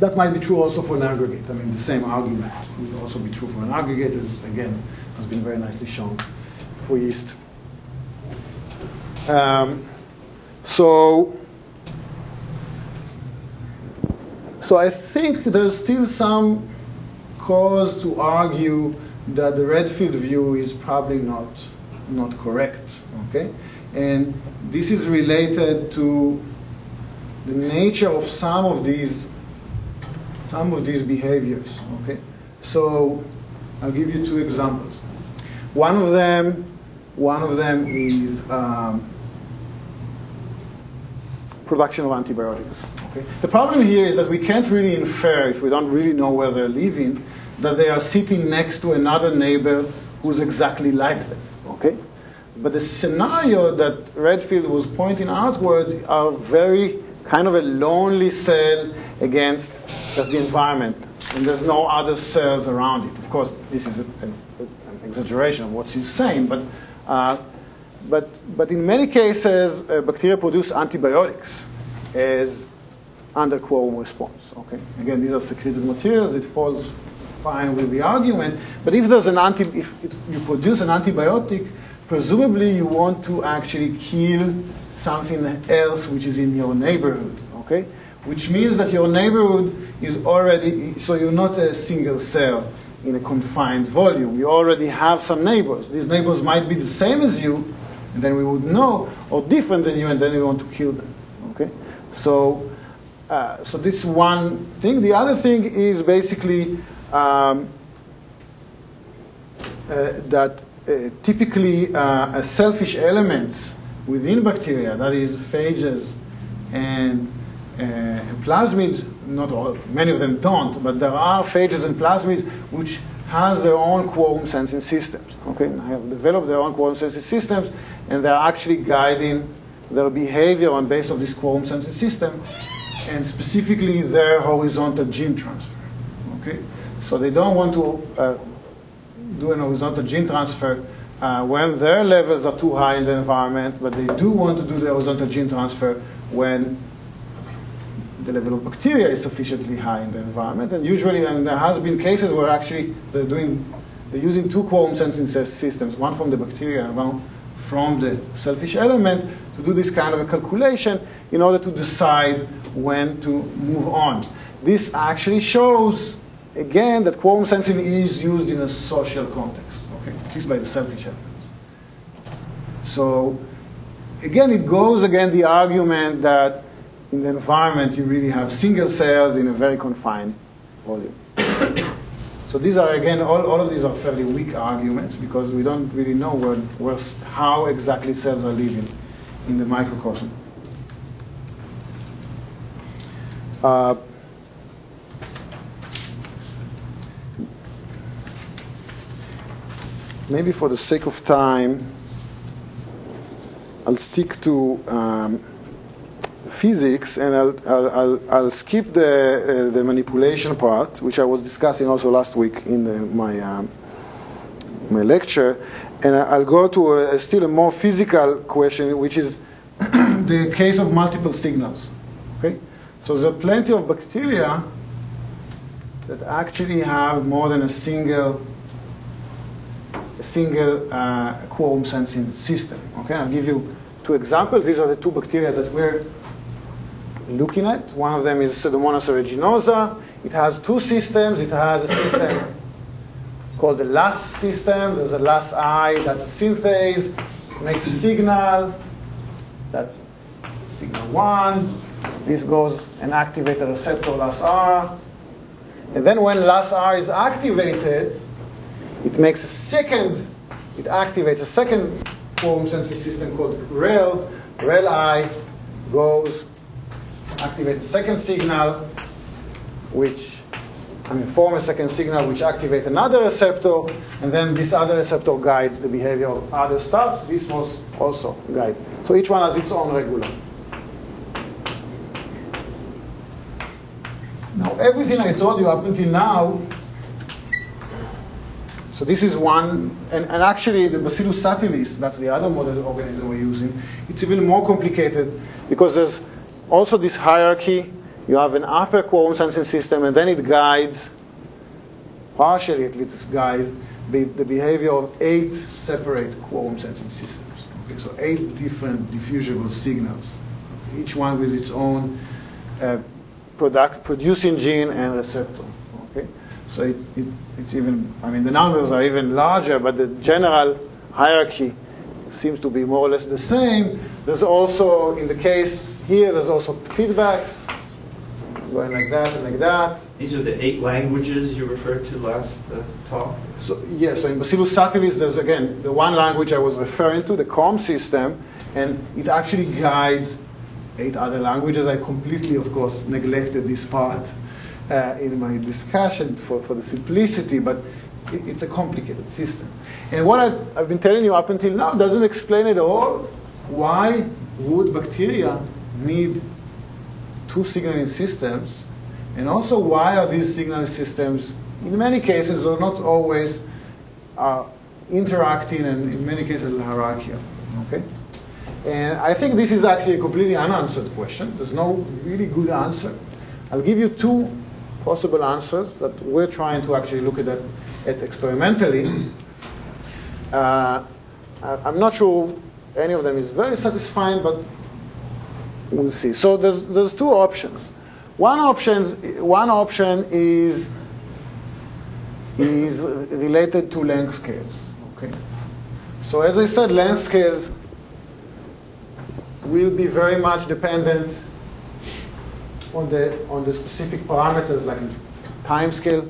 That might be true also for an aggregate. I mean, the same argument would also be true for an aggregate, as again has been very nicely shown for yeast. Um, so, so I think there's still some cause to argue that the Redfield view is probably not, not correct. Okay? And this is related to the nature of some of these some of these behaviors. Okay? So I'll give you two examples. One of them one of them is um, production of antibiotics. Okay? The problem here is that we can't really infer, if we don't really know where they're living, that they are sitting next to another neighbor who's exactly like them. Okay? But the scenario that Redfield was pointing outwards are very kind of a lonely cell against just the environment. And there's no other cells around it. Of course, this is a, a, an exaggeration of what he's saying, but uh, but, but in many cases, uh, bacteria produce antibiotics as under quorum response. Okay? Again, these are secreted materials. It falls fine with the argument. But if there's an anti, if you produce an antibiotic, presumably you want to actually kill something else which is in your neighborhood. Okay? Which means that your neighborhood is already, so you're not a single cell in a confined volume. You already have some neighbors. These neighbors might be the same as you, and then we would know, or different than you, and then we want to kill them. Okay? So, uh, so this one thing. The other thing is basically um, uh, that uh, typically uh, selfish elements within bacteria, that is phages and uh, plasmids, not all, many of them don't, but there are phages and plasmids which has their own quorum sensing systems. Okay, and have developed their own quorum sensing systems, and they're actually guiding their behavior on base of this quorum sensing system, and specifically their horizontal gene transfer. Okay, so they don't want to uh, do an horizontal gene transfer uh, when their levels are too high in the environment, but they do want to do the horizontal gene transfer when the level of bacteria is sufficiently high in the environment. And usually, and there has been cases where actually they're doing, they're using two quorum sensing systems, one from the bacteria and one from the selfish element, to do this kind of a calculation in order to decide when to move on. This actually shows, again, that quorum sensing is used in a social context, least by the selfish elements. So, again, it goes again the argument that in the environment, you really have single cells in a very confined volume. so these are, again, all, all of these are fairly weak arguments because we don't really know where, where, how exactly cells are living in the microcosm. Uh, maybe for the sake of time, I'll stick to um, physics and I'll, I'll, I'll, skip the, uh, the manipulation part, which I was discussing also last week in the, my, um, my lecture, and I'll go to a, still a more physical question, which is the case of multiple signals. Okay? So there are plenty of bacteria that actually have more than a single a single uh, quorum sensing system. Okay, I'll give you two examples. These are the two bacteria that we're looking at. One of them is Pseudomonas aeruginosa. It has two systems. It has a system called the LAS system. There's a LAS I, that's a synthase. It makes a signal. That's signal one. This goes and activates a receptor LAS R. And then when LAS R is activated, it makes a second, it activates a second quorum sensing system called REL. REL I goes, activates a second signal, which, I mean, form a second signal which activates another receptor, and then this other receptor guides the behavior of other stuff. This was also guide. So each one has its own regulator. Now, everything I told you up until now so this is one, and, and actually the Bacillus subtilis, that's the other model organism we're using, it's even more complicated because there's also this hierarchy. You have an upper quorum sensing system, and then it guides, partially at least guides, the, the behavior of eight separate quorum sensing systems. Okay, so eight different diffusible signals, each one with its own uh, product, producing gene and receptor. So it, it, it's even, I mean, the numbers are even larger, but the general hierarchy seems to be more or less the same. There's also, in the case here, there's also feedbacks going like that and like that. These are the eight languages you referred to last uh, talk? So, yeah, so in Bacillus subtilis, there's again the one language I was referring to, the COM system, and it actually guides eight other languages. I completely, of course, neglected this part uh, in my discussion for, for the simplicity, but it, it's a complicated system. And what I've, I've been telling you up until now doesn't explain at all why would bacteria need two signaling systems, and also why are these signaling systems, in many cases, or not always, uh, interacting and in many cases hierarchical. Okay? And I think this is actually a completely unanswered question. There's no really good answer. I'll give you two possible answers that we're trying to actually look at at experimentally. Uh, I'm not sure any of them is very satisfying, but we'll see. So there's, there's two options. One option, one option is, is related to length scales. Okay. So as I said, length scales will be very much dependent on the on the specific parameters like time scale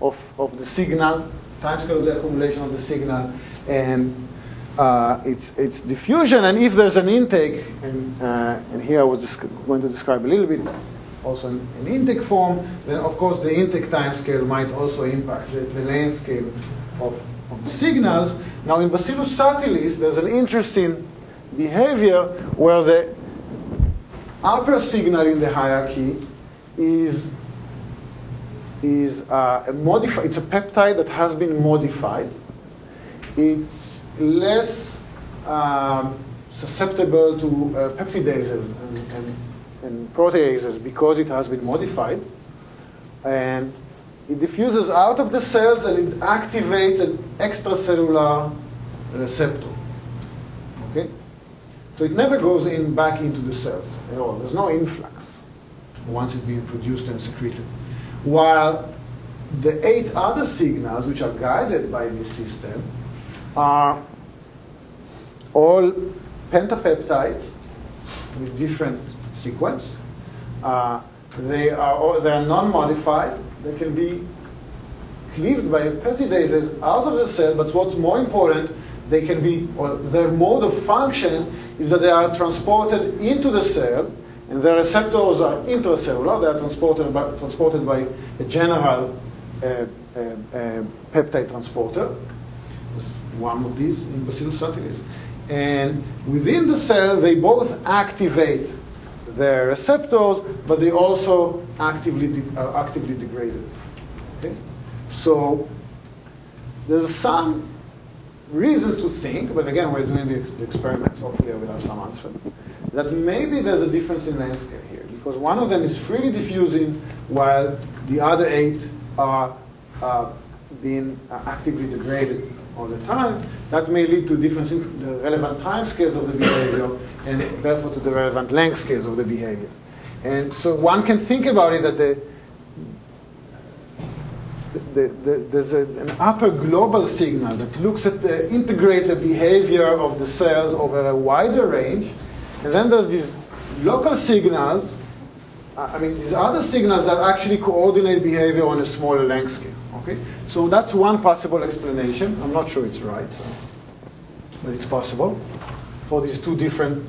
of, of the signal, time scale of the accumulation of the signal, and uh, its its diffusion. And if there's an intake, and uh, and here I was going to describe a little bit also an, an, intake form, then of course the intake time scale might also impact the, the length scale of, of the signals. Now in Bacillus subtilis, there's an interesting behavior where the upper signal in the hierarchy is, is uh, a modified, it's a peptide that has been modified. It's less um, susceptible to uh, peptidases and, and, and proteases because it has been modified. And it diffuses out of the cells and it activates an extracellular receptor. So it never goes in back into the cells at all. There's no influx once it's being produced and secreted. While the eight other signals, which are guided by this system, are all pentapeptides with different sequence. Uh, they are they are non-modified. They can be cleaved by peptidases out of the cell. But what's more important, they can be, or their mode of function is that they are transported into the cell and the receptors are intracellular. They are transported by, transported by a general uh, uh, uh, peptide transporter. One of these in Bacillus subtilis. And within the cell, they both activate their receptors, but they also actively de- are actively degraded. Okay? So there's some reason to think, but again, we're doing the, the experiments. Hopefully, I will have some answers. That maybe there's a difference in length scale here because one of them is freely diffusing while the other eight are uh, being uh, actively degraded all the time. That may lead to difference in the relevant time scales of the behavior and therefore to the relevant length scales of the behavior. And so one can think about it that the the, the, there's a, an upper global signal that looks at the, integrate the behavior of the cells over a wider range, and then there's these local signals. I mean, these other signals that actually coordinate behavior on a smaller length scale. Okay, so that's one possible explanation. I'm not sure it's right, but it's possible for these two different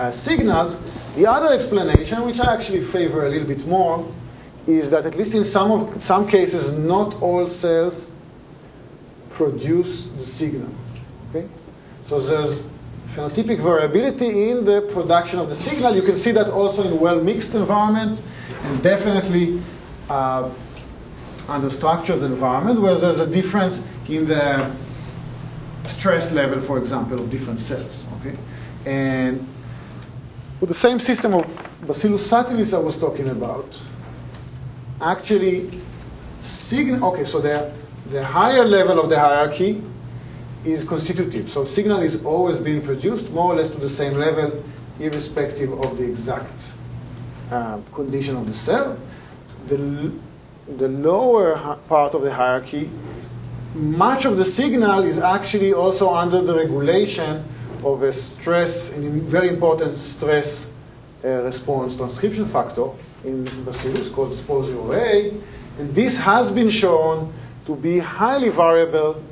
uh, signals. The other explanation, which I actually favor a little bit more, is that at least in some of some cases, not all cells produce the signal. Okay, so there's phenotypic variability in the production of the signal. You can see that also in well-mixed environment, and definitely uh, under structured environment, where there's a difference in the stress level, for example, of different cells. Okay, and with the same system of Bacillus subtilis I was talking about, actually signal, okay, so the, the higher level of the hierarchy is constitutive. So signal is always being produced more or less to the same level, irrespective of the exact uh, condition of the cell. The, the lower part of the hierarchy, much of the signal is actually also under the regulation of a stress, a very important stress uh, response transcription factor in Bacillus called SPO0A. And this has been shown to be highly variable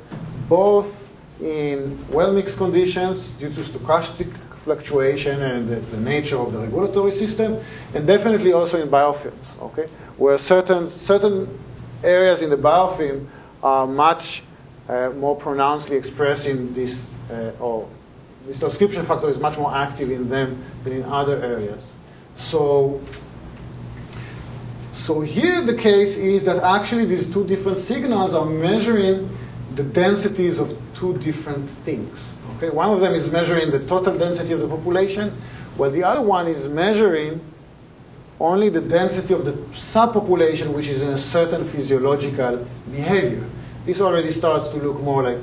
both in well-mixed conditions due to stochastic fluctuation and the, the, nature of the regulatory system, and definitely also in biofilms, okay, where certain, certain areas in the biofilm are much uh, more pronouncedly expressing this, uh, or this transcription factor is much more active in them than in other areas. So so here the case is that actually these two different signals are measuring the densities of two different things. Okay, one of them is measuring the total density of the population, while the other one is measuring only the density of the subpopulation which is in a certain physiological behavior. This already starts to look more like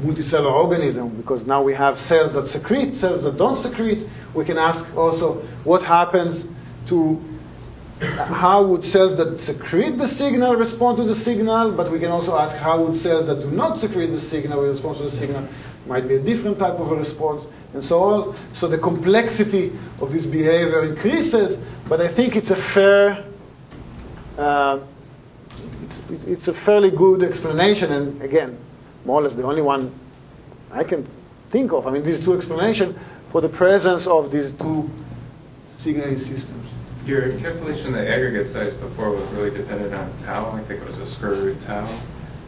multicellular organism because now we have cells that secrete, cells that don't secrete. We can ask also what happens to how would cells that secrete the signal respond to the signal, but we can also ask how would cells that do not secrete the signal respond to the signal. Might be a different type of a response, and so on. So the complexity of this behavior increases, but I think it's a fair, uh, it's, it's a fairly good explanation, and again, more or less the only one I can think of. I mean, these two explanations for the presence of these two signaling systems. Your calculation of the aggregate size before was really dependent on tau. I think it was a square root tau.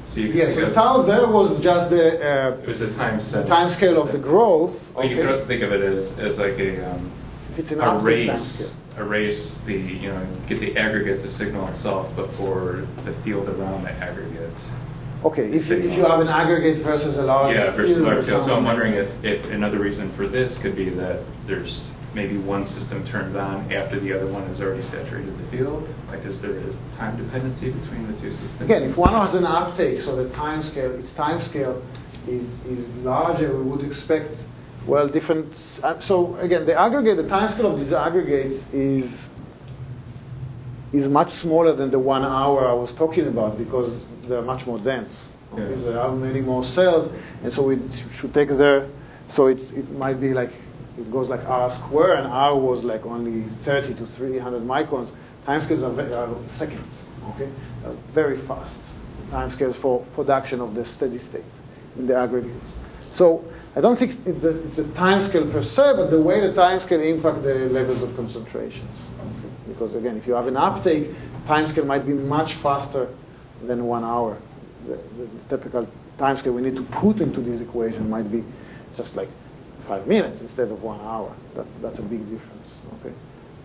So you yes, so tau there was just the uh, it was a time the time scale of the growth. Well, okay. you could also think of it as, as like a um, it's an a race, erase the you know get the aggregate to signal itself before the field around the aggregate. Okay, if, if you have an aggregate versus a large yeah versus large field. So I'm wondering if, if another reason for this could be that there's maybe one system turns on after the other one has already saturated the field? Like, is there a time dependency between the two systems? Again, if one has an uptake, so the time scale, its time scale is, is larger, we would expect, well, different. Uh, so again, the aggregate, the time scale of these aggregates is is much smaller than the one hour I was talking about because they're much more dense. Okay? Yeah. There are many more cells, and so we should take their. So it, it might be like it goes like r square, and r was like only 30 to 300 microns. Timescales are, are seconds, okay? Very fast timescales for production of the steady state in the aggregates. So I don't think it's a, it's a time scale per se, but the way the time scale impact the levels of concentrations. Because again, if you have an uptake, time scale might be much faster than one hour. The, the typical time scale we need to put into this equation might be just like five minutes instead of one hour. That, that's a big difference. Okay,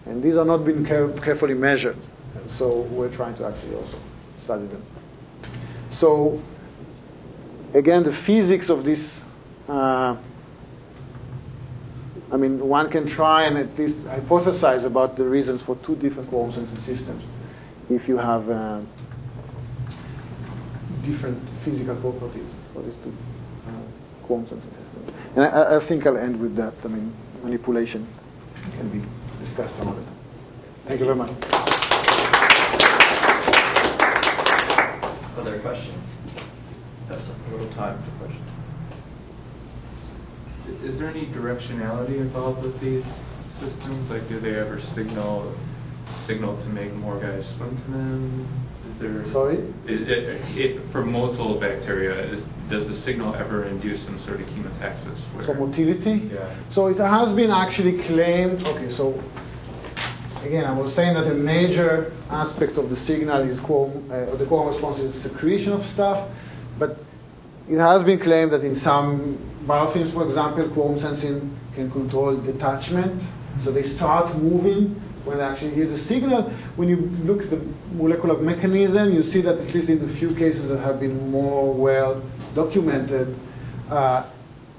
and these are not being care- carefully measured, and so we're trying to actually also study them. So again, the physics of this. Uh, I mean, one can try and at least hypothesize about the reasons for two different quorum sensing systems if you have uh, different physical properties for these two uh, quorum sensing. And I, I, think I'll end with that. I mean, manipulation can be discussed some other time. Thank you very much. Other questions? Have some, a little time for questions. Is there any directionality involved with these systems? Like, do they ever signal signal to make more guys swim to them? Is there sorry? It, it, it, for motile bacteria, is, does the signal ever induce some sort of chemotaxis? Where, so motility. Yeah. So it has been actually claimed. Okay, so again, I was saying that a major aspect of the signal is quorum, uh, the quorum response is secretion of stuff, but it has been claimed that in some biofilms, for example, quorum sensing can control detachment. So they start moving when actually hear the signal. When you look at the molecular mechanism, you see that at least in the few cases that have been more well documented, uh,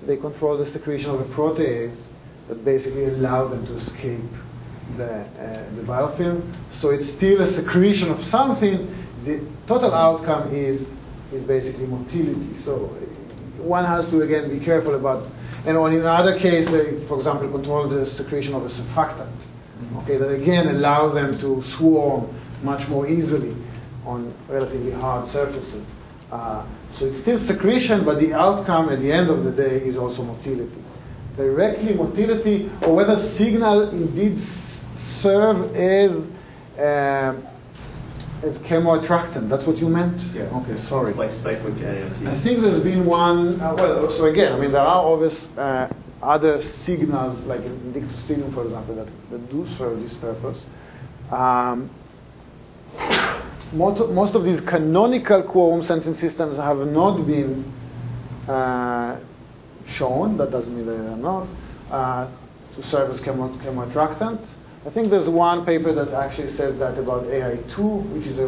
they control the secretion of a protease that basically allows them to escape the, uh, the biofilm. So it's still a secretion of something. The total outcome is, is basically motility. So one has to, again, be careful about, and on in another case, they, for example, control the secretion of a surfactant, okay, that again allows them to swarm much more easily on relatively hard surfaces. Uh, so it's still secretion, but the outcome at the end of the day is also motility. Directly motility, or whether signal indeed serve as uh, as chemoattractant. That's what you meant? Yeah. Okay, sorry. It's like cyclic AMP. I think there's been one, uh, well, so again, I mean, there are obvious uh, other signals, like Dictyostelium, for example, that, that do serve this purpose. Um, most, most of these canonical quorum sensing systems have not been uh, shown, that doesn't mean that they are not, uh, to serve as chemo, chemoattractant. I think there's one paper that actually said that about AI2, which is a,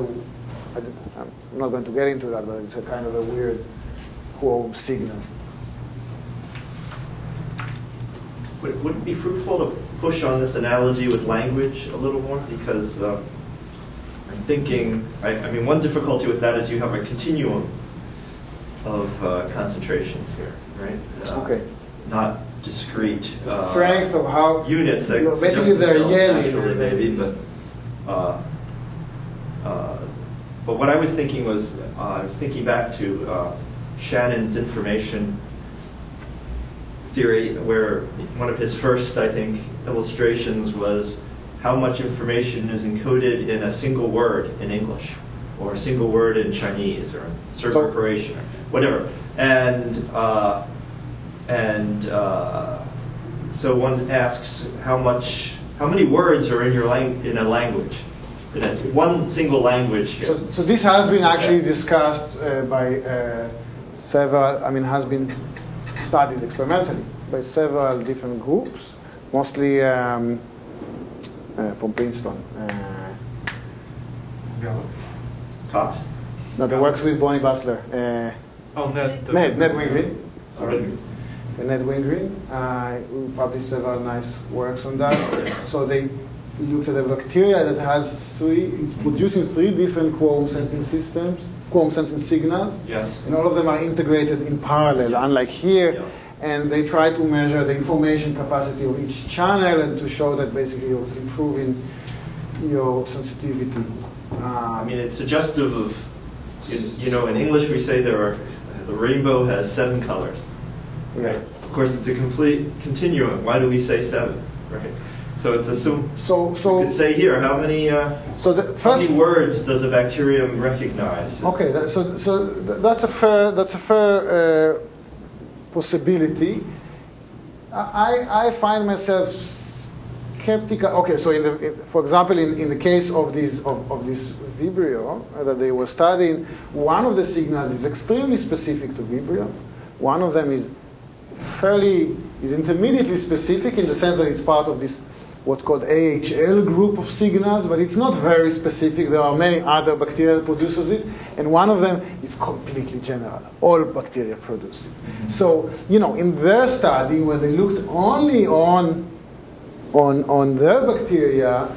I'm not going to get into that, but it's a kind of a weird quorum signal. Would, would it be fruitful to push on this analogy with language a little more? Because uh, I'm thinking, I, I, mean, one difficulty with that is you have a continuum of uh, concentrations here, right? Uh, okay. Not discrete the strength uh, of how units that you know, basically they're yelling naturally maybe, but uh, uh, but what I was thinking was uh, I was thinking back to uh, Shannon's information theory, where one of his first I think illustrations was how much information is encoded in a single word in English, or a single word in Chinese, or Serbo Croatian, or whatever, and uh, and uh, so one asks how much, how many words are in your lang- in a language, in a, one single language. Here. So, so this has been actually discussed uh, by uh, several. I mean, has been studied experimentally by several different groups, mostly um, uh, from Princeton. Uh, Talks. No, that works with Bonnie Basler. Uh, oh, Ned. Ned, Ned Wingreen. Sorry. Ned Wingreen, uh, who published several nice works on that. So they looked at a bacteria that has three, it's producing three different quorum sensing systems, sensing signals. Yes. And all of them are integrated in parallel, unlike here. Yeah. And they try to measure the information capacity of each channel and to show that basically you're improving your sensitivity. Uh, I mean, it's suggestive of, you, you know, in English we say there are, the rainbow has seven colors. Right. Of course, it's a complete continuum. Why do we say seven? Right. So it's a so. So so. You could say here how many. Uh, so the first. How many words does a bacterium recognize? Okay. That, so so that's a fair that's a fair uh, possibility. I, I find myself skeptical. Okay, so in the, for example, in, in the case of this of, of this Vibrio uh, that they were studying, one of the signals is extremely specific to Vibrio. One of them is fairly is intermediately specific in the sense that it's part of this what's called AHL group of signals, but it's not very specific. There are many other bacteria that produces it, and one of them is completely general. All bacteria produce it. Mm-hmm. So, you know, in their study, when they looked only on, on, on their bacteria,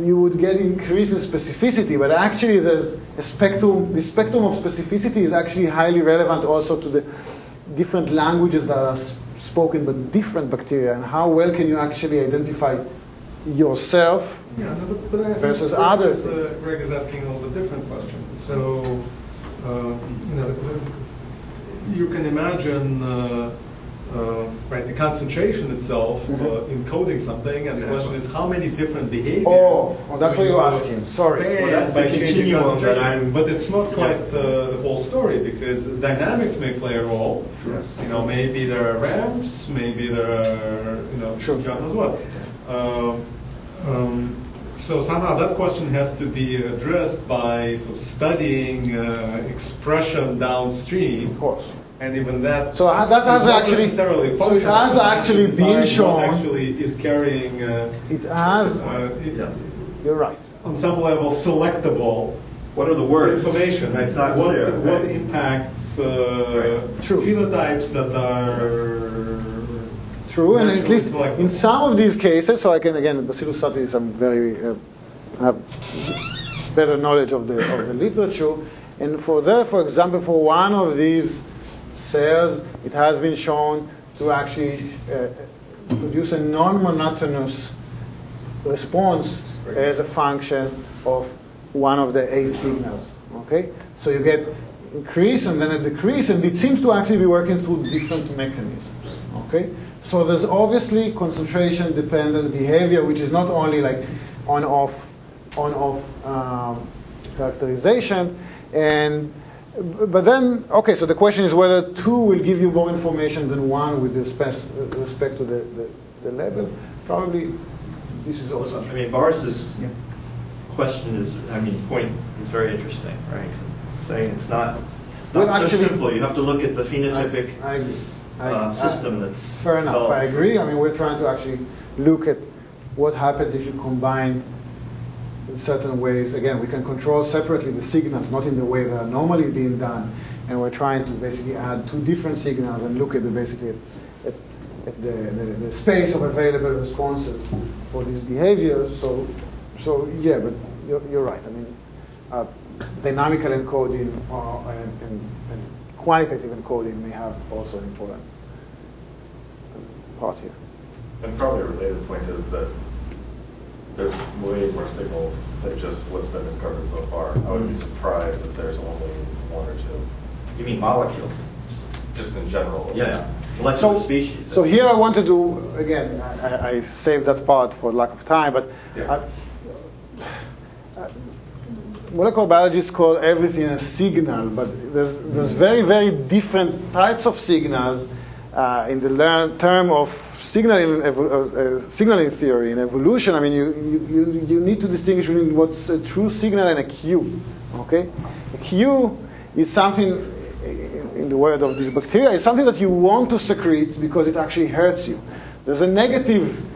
you would get increase in specificity, but actually there's a spectrum, the spectrum of specificity is actually highly relevant also to the different languages that are spoken but different bacteria, and how well can you actually identify yourself yeah, but, but versus others. Uh, Greg is asking a little bit different question. So, uh, you know, you can imagine, uh, uh, right, the concentration itself mm -hmm. encoding something, and the question is how many different behaviors. Oh, well, that's what you're asking. Sorry. Well, that's by changing concentration. But it's not quite the whole story because dynamics may play a role. Sure. You know, maybe there are ramps, maybe there are, you know, sure. God knows what. Uh, um, so somehow that question has to be addressed by sort of studying uh, expression downstream. Of course. And even that. So that has actually. So it has actually been shown. Actually, is carrying. Uh, it has. Uh, it, yes. You're right. On some level, selectable. What are the words? Information. It's not what, clear. What impacts uh, right. True. phenotypes that are true, and at least in some of these cases, so I can again, Bacillus subtilis, I'm very uh, have better knowledge of the of the literature, and for there, for example, for one of these cells, it has been shown to actually uh, produce a non-monotonous response as a function of one of the eight signals. Okay, so you get increase and then a decrease, and it seems to actually be working through different mechanisms. Okay. So there's obviously concentration dependent behavior, which is not only like on off on off um, characterization, and but then okay. So the question is whether two will give you more information than one with respect, respect to the, the, the level. Probably this is also. I mean, Boris's yeah. question is, I mean, point is very interesting, right? Because it's saying it's not. It's not well, so actually, simple. You have to look at the phenotypic. I, I uh, system that's fair enough. Developed. I agree. I mean, we're trying to actually look at what happens if you combine in certain ways. Again, we can control separately the signals, not in the way they are normally being done, and we're trying to basically add two different signals and look at the basically at, at the, the, the, space of available responses for these behaviors. So, so yeah, but you're, you're right. I mean, uh, dynamical encoding uh, and, and, and quantitative encoding may have also an important part here. And probably a related point is that there's way more signals than just what's been discovered so far. I would be surprised if there's only one or two. You mean molecules? Just, just in general. Yeah, molecular so, species. So here I want to do, again, I, I saved that part for lack of time, but yeah. I, molecular biologists call everything a signal, but there's, there's very, very different types of signals uh, in the learn, term of signaling, uh, uh, signaling theory in evolution. I mean, you, you, you need to distinguish between what's a true signal and a cue. Okay, a cue is something, in the word of this bacteria, is something that you want to secrete because it actually hurts you. There's a negative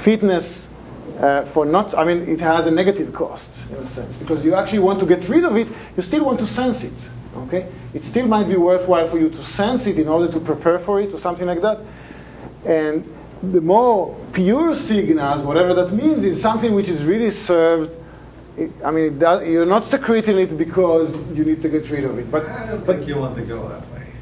fitness uh, for not, I mean, it has a negative cost in a sense because you actually want to get rid of it, you still want to sense it. Okay? It still might be worthwhile for you to sense it in order to prepare for it or something like that. And the more pure signals, whatever that means, is something which is really served. I mean, does, you're not secreting it because you need to get rid of it. But I don't but think you want to go that way.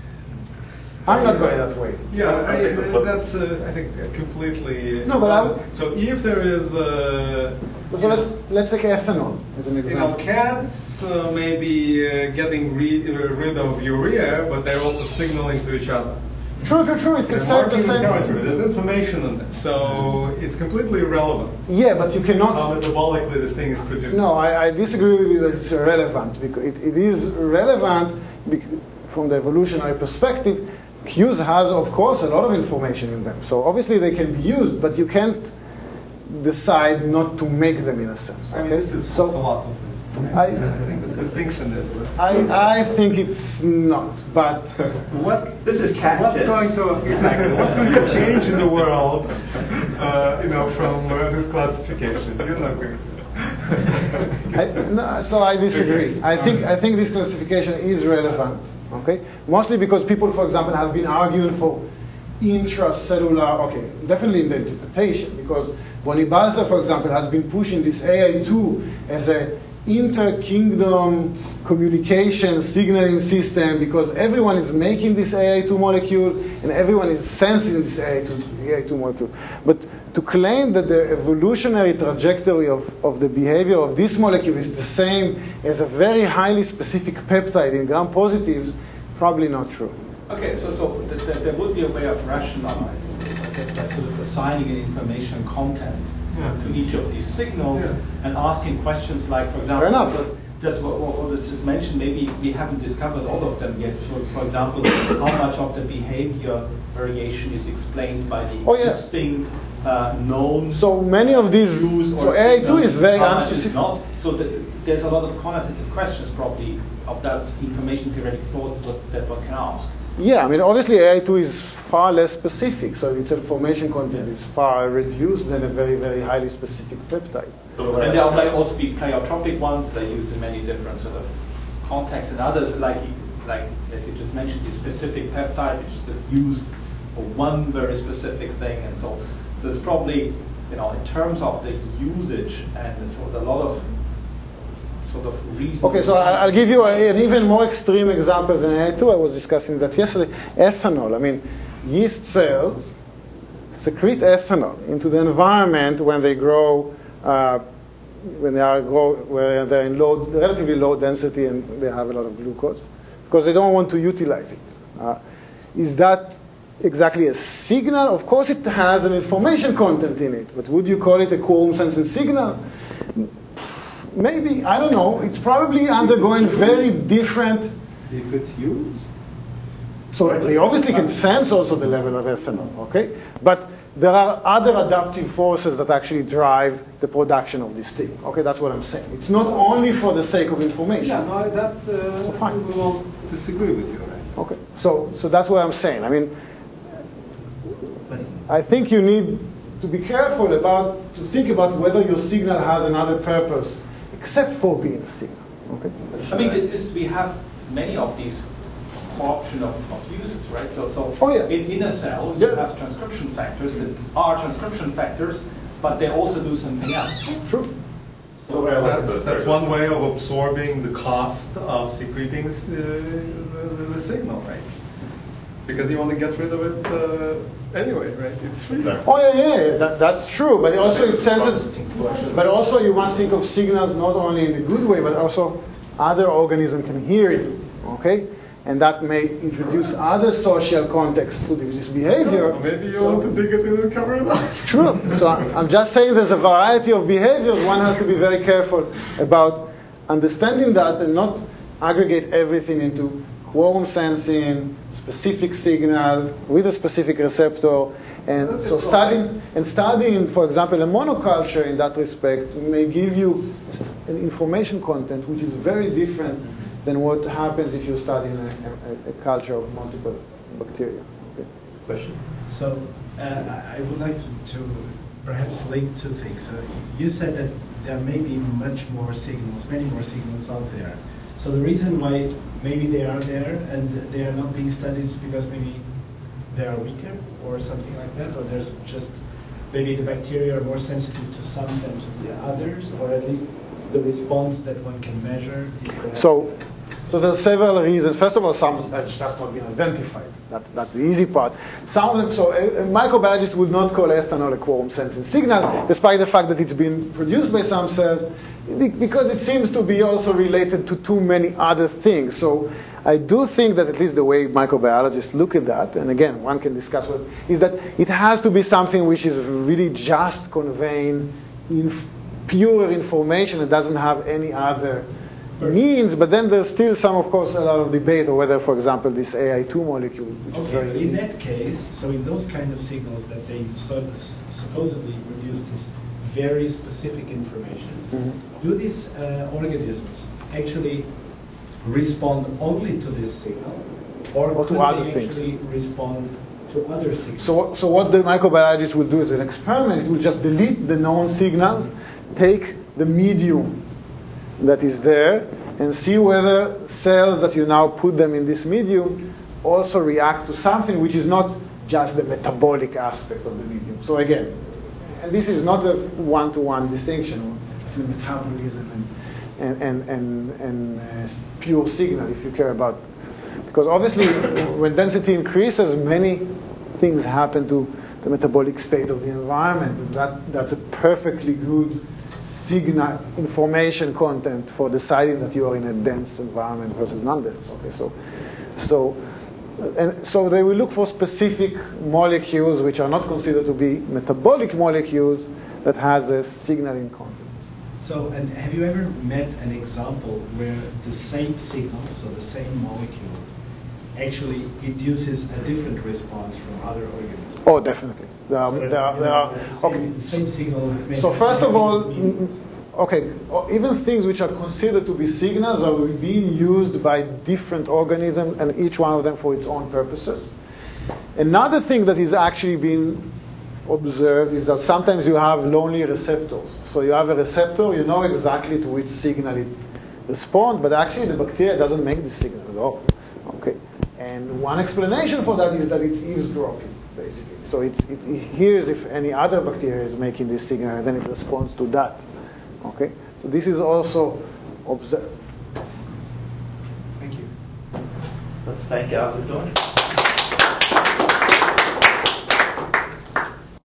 I'm not going that way. Yeah, I, that's uh, I think completely. No, but uh, so if there is. Uh, so let's let's take ethanol as an example. You know, cats uh, may be uh, getting re uh, rid of urea, but they're also signaling to each other. True, true, true. It can serve the same. There's information in it, so it's completely irrelevant. Yeah, but you cannot. How metabolically this thing is produced. No, I, I disagree with you that it's irrelevant because it, it is relevant from the evolutionary perspective cues has, of course, a lot of information in them. So obviously they can be used, but you can't decide not to make them in a sense. I mean, this is so philosophers. I, I think the distinction is. I, I think it's not, but what This is cat What's going to exactly? What's going to change in the world? Uh, you know, from uh, this classification, you're not going. I, no, so I disagree. I think I think this classification is relevant. Okay, mostly because people, for example, have been arguing for intracellular. Okay, definitely in the interpretation because Bonnie Basler, for example, has been pushing this AI2 as a inter-kingdom communication signaling system because everyone is making this AI2 molecule and everyone is sensing this AI2, AI2 molecule. But to claim that the evolutionary trajectory of, of the behavior of this molecule is the same as a very highly specific peptide in gram positives, probably not true. Okay, so, so th- th- there would be a way of rationalizing it, I by sort of assigning an information content Yeah. to each of these signals Yeah. and asking questions like, for example, does- just what, was just mentioned, maybe we haven't discovered all of them yet. So, for example, how much of the behavior variation is explained by the Oh, existing uh, known So many of these, so AI2 is very unspecific. not. So th- there's a lot of quantitative questions probably of that information theoretic thought that one can ask. Yeah, I mean, obviously AI2 is far less specific, so its information content is far reduced than a very, very highly specific peptide. And there might also be pleiotropic ones that are used in many different sort of contexts, and others like like as you just mentioned, the specific peptide, which is just used for one very specific thing, and so so it's probably you know in terms of the usage and sort of a lot of sort of. Okay, so I- I'll give you an even more extreme example than AI2. I was discussing that yesterday. Ethanol. I mean, yeast cells secrete ethanol into the environment when they grow, uh, when they are grow, where they're in low, relatively low density and they have a lot of glucose, because they don't want to utilize it. Uh, is that exactly a signal? Of course, it has an information content in it, but would you call it a quorum sensing signal? Maybe, I don't know. It's probably undergoing very different. If it's used. So they obviously can sense also the level of ethanol, okay? But there are other adaptive forces that actually drive the production of this thing. Okay, that's what I'm saying. It's not only for the sake of information. Yeah, no, that uh, So fine. we won't disagree with you, right? Okay, so so that's what I'm saying. I mean, I think you need to be careful about to think about whether your signal has another purpose except for being a signal. Okay. I mean, this, this we have many of these option of, of uses, right? So, so Oh, yeah. in, in a cell, you Yeah. have transcription factors that are transcription factors, but they also do something else. True. So that's, that's one way of absorbing the cost of secreting uh, the, the signal, right? Because you only get rid of it uh, anyway, right? It's free. Oh yeah, yeah, yeah. That, that's true. But also it senses. But also you must think of signals not only in the good way, but also other organisms can hear you. Okay, and that may introduce other social contexts to this behavior. So maybe you want to dig it in and cover it up. True. So I'm just saying there's a variety of behaviors. One has to be very careful about understanding that and not aggregate everything into quorum sensing, specific signal with a specific receptor. And so studying and studying, for example, a monoculture in that respect may give you an information content which is very different than what happens if you're studying a, a, a culture of multiple bacteria. Okay. Question? So uh, I I would like to, to perhaps link two things. So you said that there may be much more signals, many more signals out there. So the reason why maybe they are there and they are not being studied is because maybe they are weaker or something like that, or there's just maybe the bacteria are more sensitive to some than to the others, or at least the response that one can measure is perhaps So, so there are several reasons. First of all, some that's just not been identified. That's, that's the easy part. Some of them, so uh, uh, a, a microbiologist would not call ethanol a quorum sensing signal, despite the fact that it's been produced by some cells, because it seems to be also related to too many other things. So I do think that at least the way microbiologists look at that, and again, one can discuss what, is that it has to be something which is really just conveying inf- pure information. It doesn't have any other means, but then there's still some, of course, a lot of debate on whether, for example, this AI2 molecule, which is very Okay, in that case, so in those kind of signals that they so- supposedly produce this very specific information, Mhm. do these uh, organisms actually respond only to this signal, or, Or to other they things? actually respond to other signals? So, what- so what the microbiologist will do is an experiment. It will just delete the known signals, take the medium that is there, and see whether cells that you now put them in this medium also react to something which is not just the metabolic aspect of the medium. So again, and this is not a one-to-one distinction between metabolism and, and, and, and, and uh, pure signal, if you care about because obviously, when density increases, many things happen to the metabolic state of the environment. And that, that's a perfectly good signal information content for deciding that you are in a dense environment versus non-dense. Okay, so, so, and so they will look for specific molecules which are not considered to be metabolic molecules that has a signaling content. So, and have you ever met an example where the same signal, so the same molecule, actually induces a different response from other organisms? Oh, definitely. There are, So there are, there are, okay. same signal. So first of all, mm, okay, even things which are considered to be signals are being used by different organisms, and each one of them for its own purposes. Another thing that is actually being observed is that sometimes you have lonely receptors. So you have a receptor, you know exactly to which signal it responds, but actually the bacteria doesn't make the signal at all. Okay, and one explanation for that is that it's eavesdropping, basically. So it, it, hears if any other bacteria is making this signal, and then it responds to that. Okay, so this is also observed. Thank you. Let's thank Dorn.